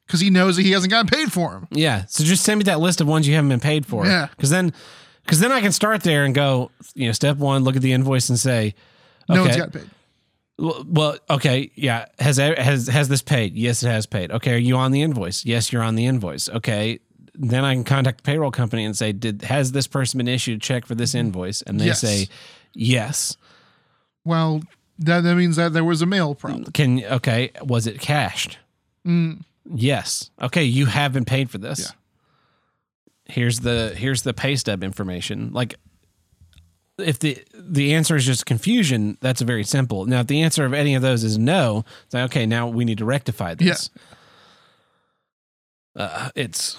because he knows that he hasn't gotten paid for them. Yeah. So just send me that list of ones you haven't been paid for. Yeah. Cuz then cuz then I can start there and go, you know, step 1, look at the invoice and say, No one's Okay. got paid. well, well, okay, yeah. Has has has this paid? Yes, it has paid. Okay, are you on the invoice? Yes, you're on the invoice. Okay. Then I can contact the payroll company and say, "Did has this person been issued a check for this invoice?" And they Yes. say, "Yes." Well, that, that means that there was a mail problem. Can okay, was it cashed? Mm, Yes. Okay, you have been paid for this. Yeah. Here's the here's the pay stub information. Like if the the answer is just confusion, that's very simple. Now if the answer of any of those is no, it's like okay, now we need to rectify this. Uh, it's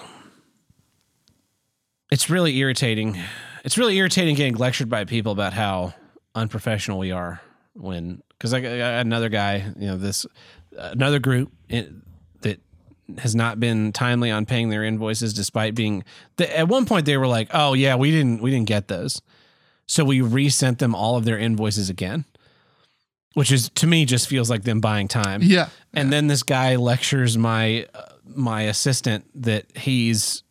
it's really irritating. It's really irritating getting lectured by people about how unprofessional we are when because I, I got another guy, you know, this another group in, that has not been timely on paying their invoices despite being the, at one point they were like, "Oh yeah, we didn't we didn't get those." So we resent them all of their invoices again. Which is to me just feels like them buying time. yeah. And then this guy lectures my uh, my assistant that he's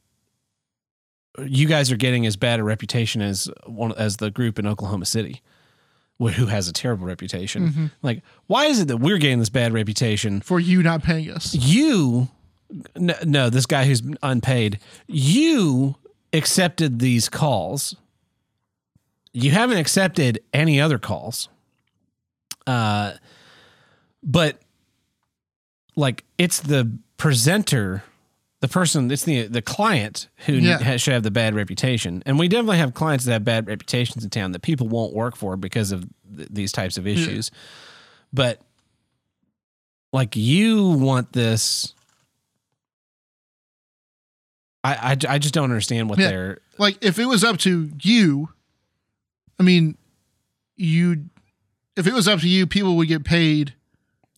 you guys are getting as bad a reputation as one as the group in Oklahoma City who has a terrible reputation. Like why is it that we're getting this bad reputation? For you not paying us. You no, no this guy who's unpaid, you accepted these calls. You haven't accepted any other calls. Uh but like it's the presenter the person it's the the client who Yeah. ha- should have the bad reputation and we definitely have clients that have bad reputations in town that people won't work for because of th- these types of hmm. issues but like you want this I, I I just don't understand what Yeah. they're Like if it was up to you, I mean, you. If it was up to you, people would get paid.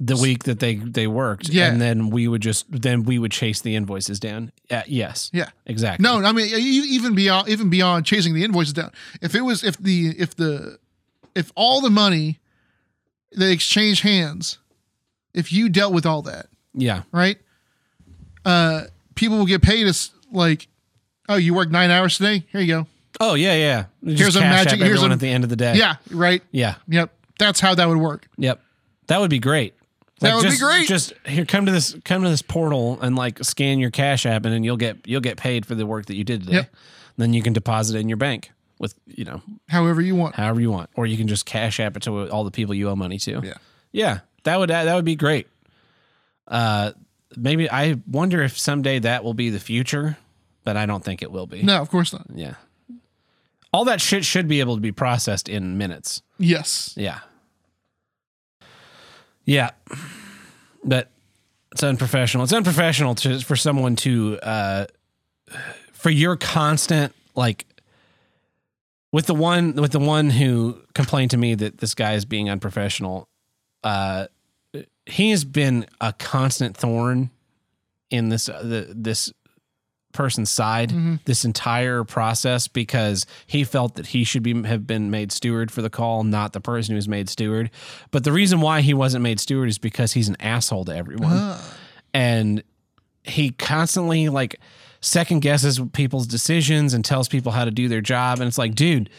The week that they they worked Yeah. and then we would just then we would chase the invoices down uh, yes Yeah. exactly No, I mean even beyond even beyond chasing the invoices down. If it was if the if the if all the money they exchange hands, if you dealt with all that, yeah right? Uh, people will get paid as like, oh, you worked nine hours today. Here you go. Oh yeah, yeah. Just Here's a magic- here's a- at the end of the day. Yeah, right. yeah, Yep. That's how that would work. yep. That would be great. That would be just, great. Just here, come to this, come to this portal and like scan your cash app, and then you'll get you'll get paid for the work that you did today. Yep. Then you can deposit it in your bank with you know However you want. however you want, or you can just cash app it to all the people you owe money to. Yeah. yeah. That would that would be great. Uh, maybe I wonder if someday that will be the future, but I don't think it will be. No, of course not. Yeah. All that shit should be able to be processed in minutes. Yes. Yeah. Yeah. But it's unprofessional. It's unprofessional to for someone to uh for your constant like with the one with the one who complained to me that this guy is being unprofessional uh he has been a constant thorn in this uh, the, this person's side Mm-hmm. this entire process because he felt that he should be have been made steward for the call, not the person who was made steward. But the reason why he wasn't made steward is because he's an asshole to everyone, and he constantly like second guesses people's decisions and tells people how to do their job. And it's like, dude,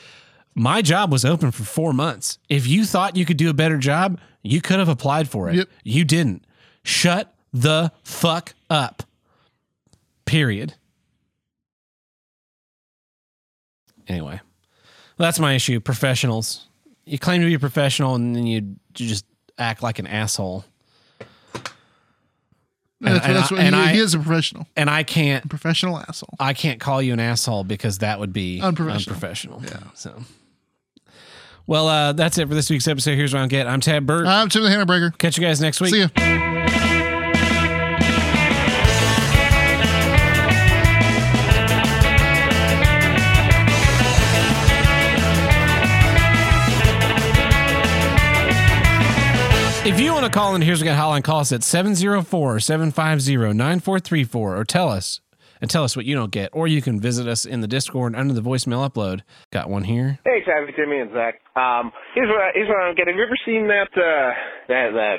my job was open for four months. If you thought you could do a better job, you could have applied for it. Yep. You didn't. Shut the fuck up. Period. Anyway, that's my issue. Professionals. You claim to be a professional and then you, you just act like an asshole. And- That's, and that's what he, I- he is a professional, And I can't professional asshole. I can't call you an asshole because that would be Unprofessional. unprofessional. Yeah. So, well, uh, that's it for this week's episode. Here's what I'm get. I'm Tab Burt. I'm Tim the Hammer Breaker. Catch you guys next week. See ya. To call in, here's a good hotline. Call us at 704-750-9434 or tell us and tell us what you don't get. Or you can visit us in the Discord under the voicemail upload. Got one here. Hey, Savvy Jimmy and Zach. Um, here's what I, here's what I don't get. Have you ever seen that uh, that that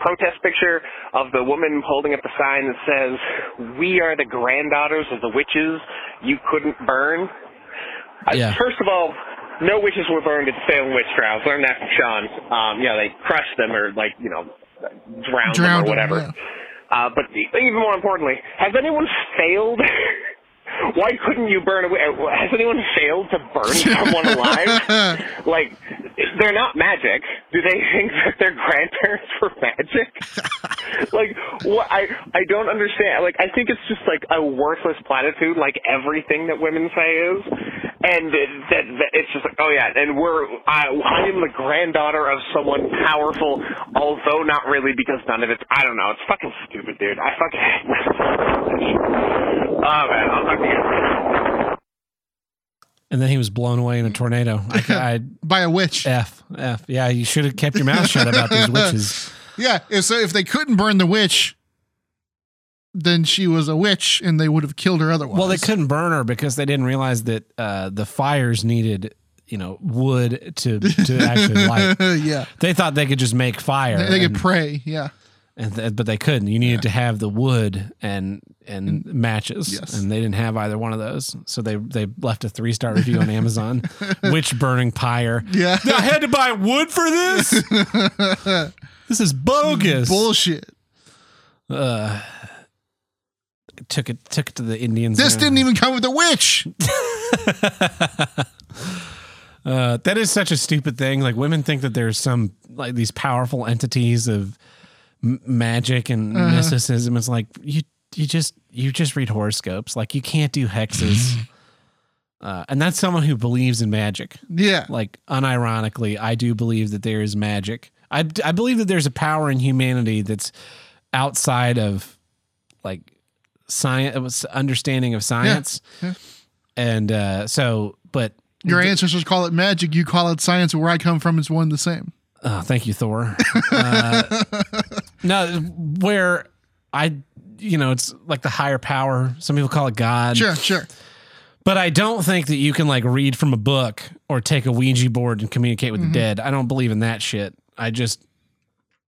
protest picture of the woman holding up the sign that says, "We are the granddaughters of the witches you couldn't burn"? Uh, Yeah. First of all, no witches were burned at the Salem witch trials. Learned that from Sean. Um, yeah, they crushed them or like you know drowned, Drowned them or them, whatever. yeah. Uh, but even more importantly, has anyone failed? Why couldn't you burn away? Has anyone failed to burn someone alive? like, they're not magic. Do they think that their grandparents were magic? like, what? I I don't understand. Like, I think it's just like a worthless platitude, like everything that women say is, and that, that it's just like, oh yeah, and we're I, I am the granddaughter of someone powerful, although not really because none of it's I don't know. It's fucking stupid, dude. I fucking. Oh man, I'll talk to you. And then he was blown away in a tornado. I, I By a witch. F F. Yeah, you should have kept your mouth shut about these witches. Yeah. If so, if they couldn't burn the witch, then she was a witch, and they would have killed her otherwise. Well, they couldn't burn her because they didn't realize that uh, the fires needed, you know, wood to to actually light. yeah. They thought they could just make fire, They, they could pray. Yeah. And th- but they couldn't. You needed to have the wood and and matches, Yes. and they didn't have either one of those. So they they left a three star review on Amazon. Witch burning pyre. Yeah. I had to buy wood for this. this is bogus. Bullshit. Uh, took it took it to the Indians. This didn't even come with a witch. Uh, that is such a stupid thing. Like women think that there's some like these powerful entities of m- magic and Uh-huh. mysticism. It's like you you just you just read horoscopes. Like you can't do hexes. uh, and that's someone who believes in magic. Yeah. Like unironically, I do believe that there is magic. I I believe that there's a power in humanity that's outside of like science understanding of science. yeah. And uh, so, but Your ancestors call it magic. You call it science. Where I come from, it's one and the same. Oh, thank you, Thor. Uh, no, where I, you know, it's like the higher power. Some people call it God. Sure, sure. But I don't think that you can like read from a book or take a Ouija board and communicate with the dead. I don't believe in that shit. I just,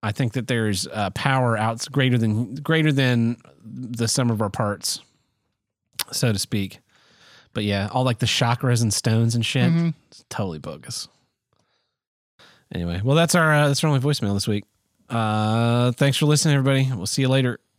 I think that there's uh, power out greater than greater than the sum of our parts, so to speak. But yeah, all like the chakras and stones and shit, it's totally bogus. Anyway, well, that's our uh, that's our only voicemail this week. Uh, thanks for listening, everybody. We'll see you later.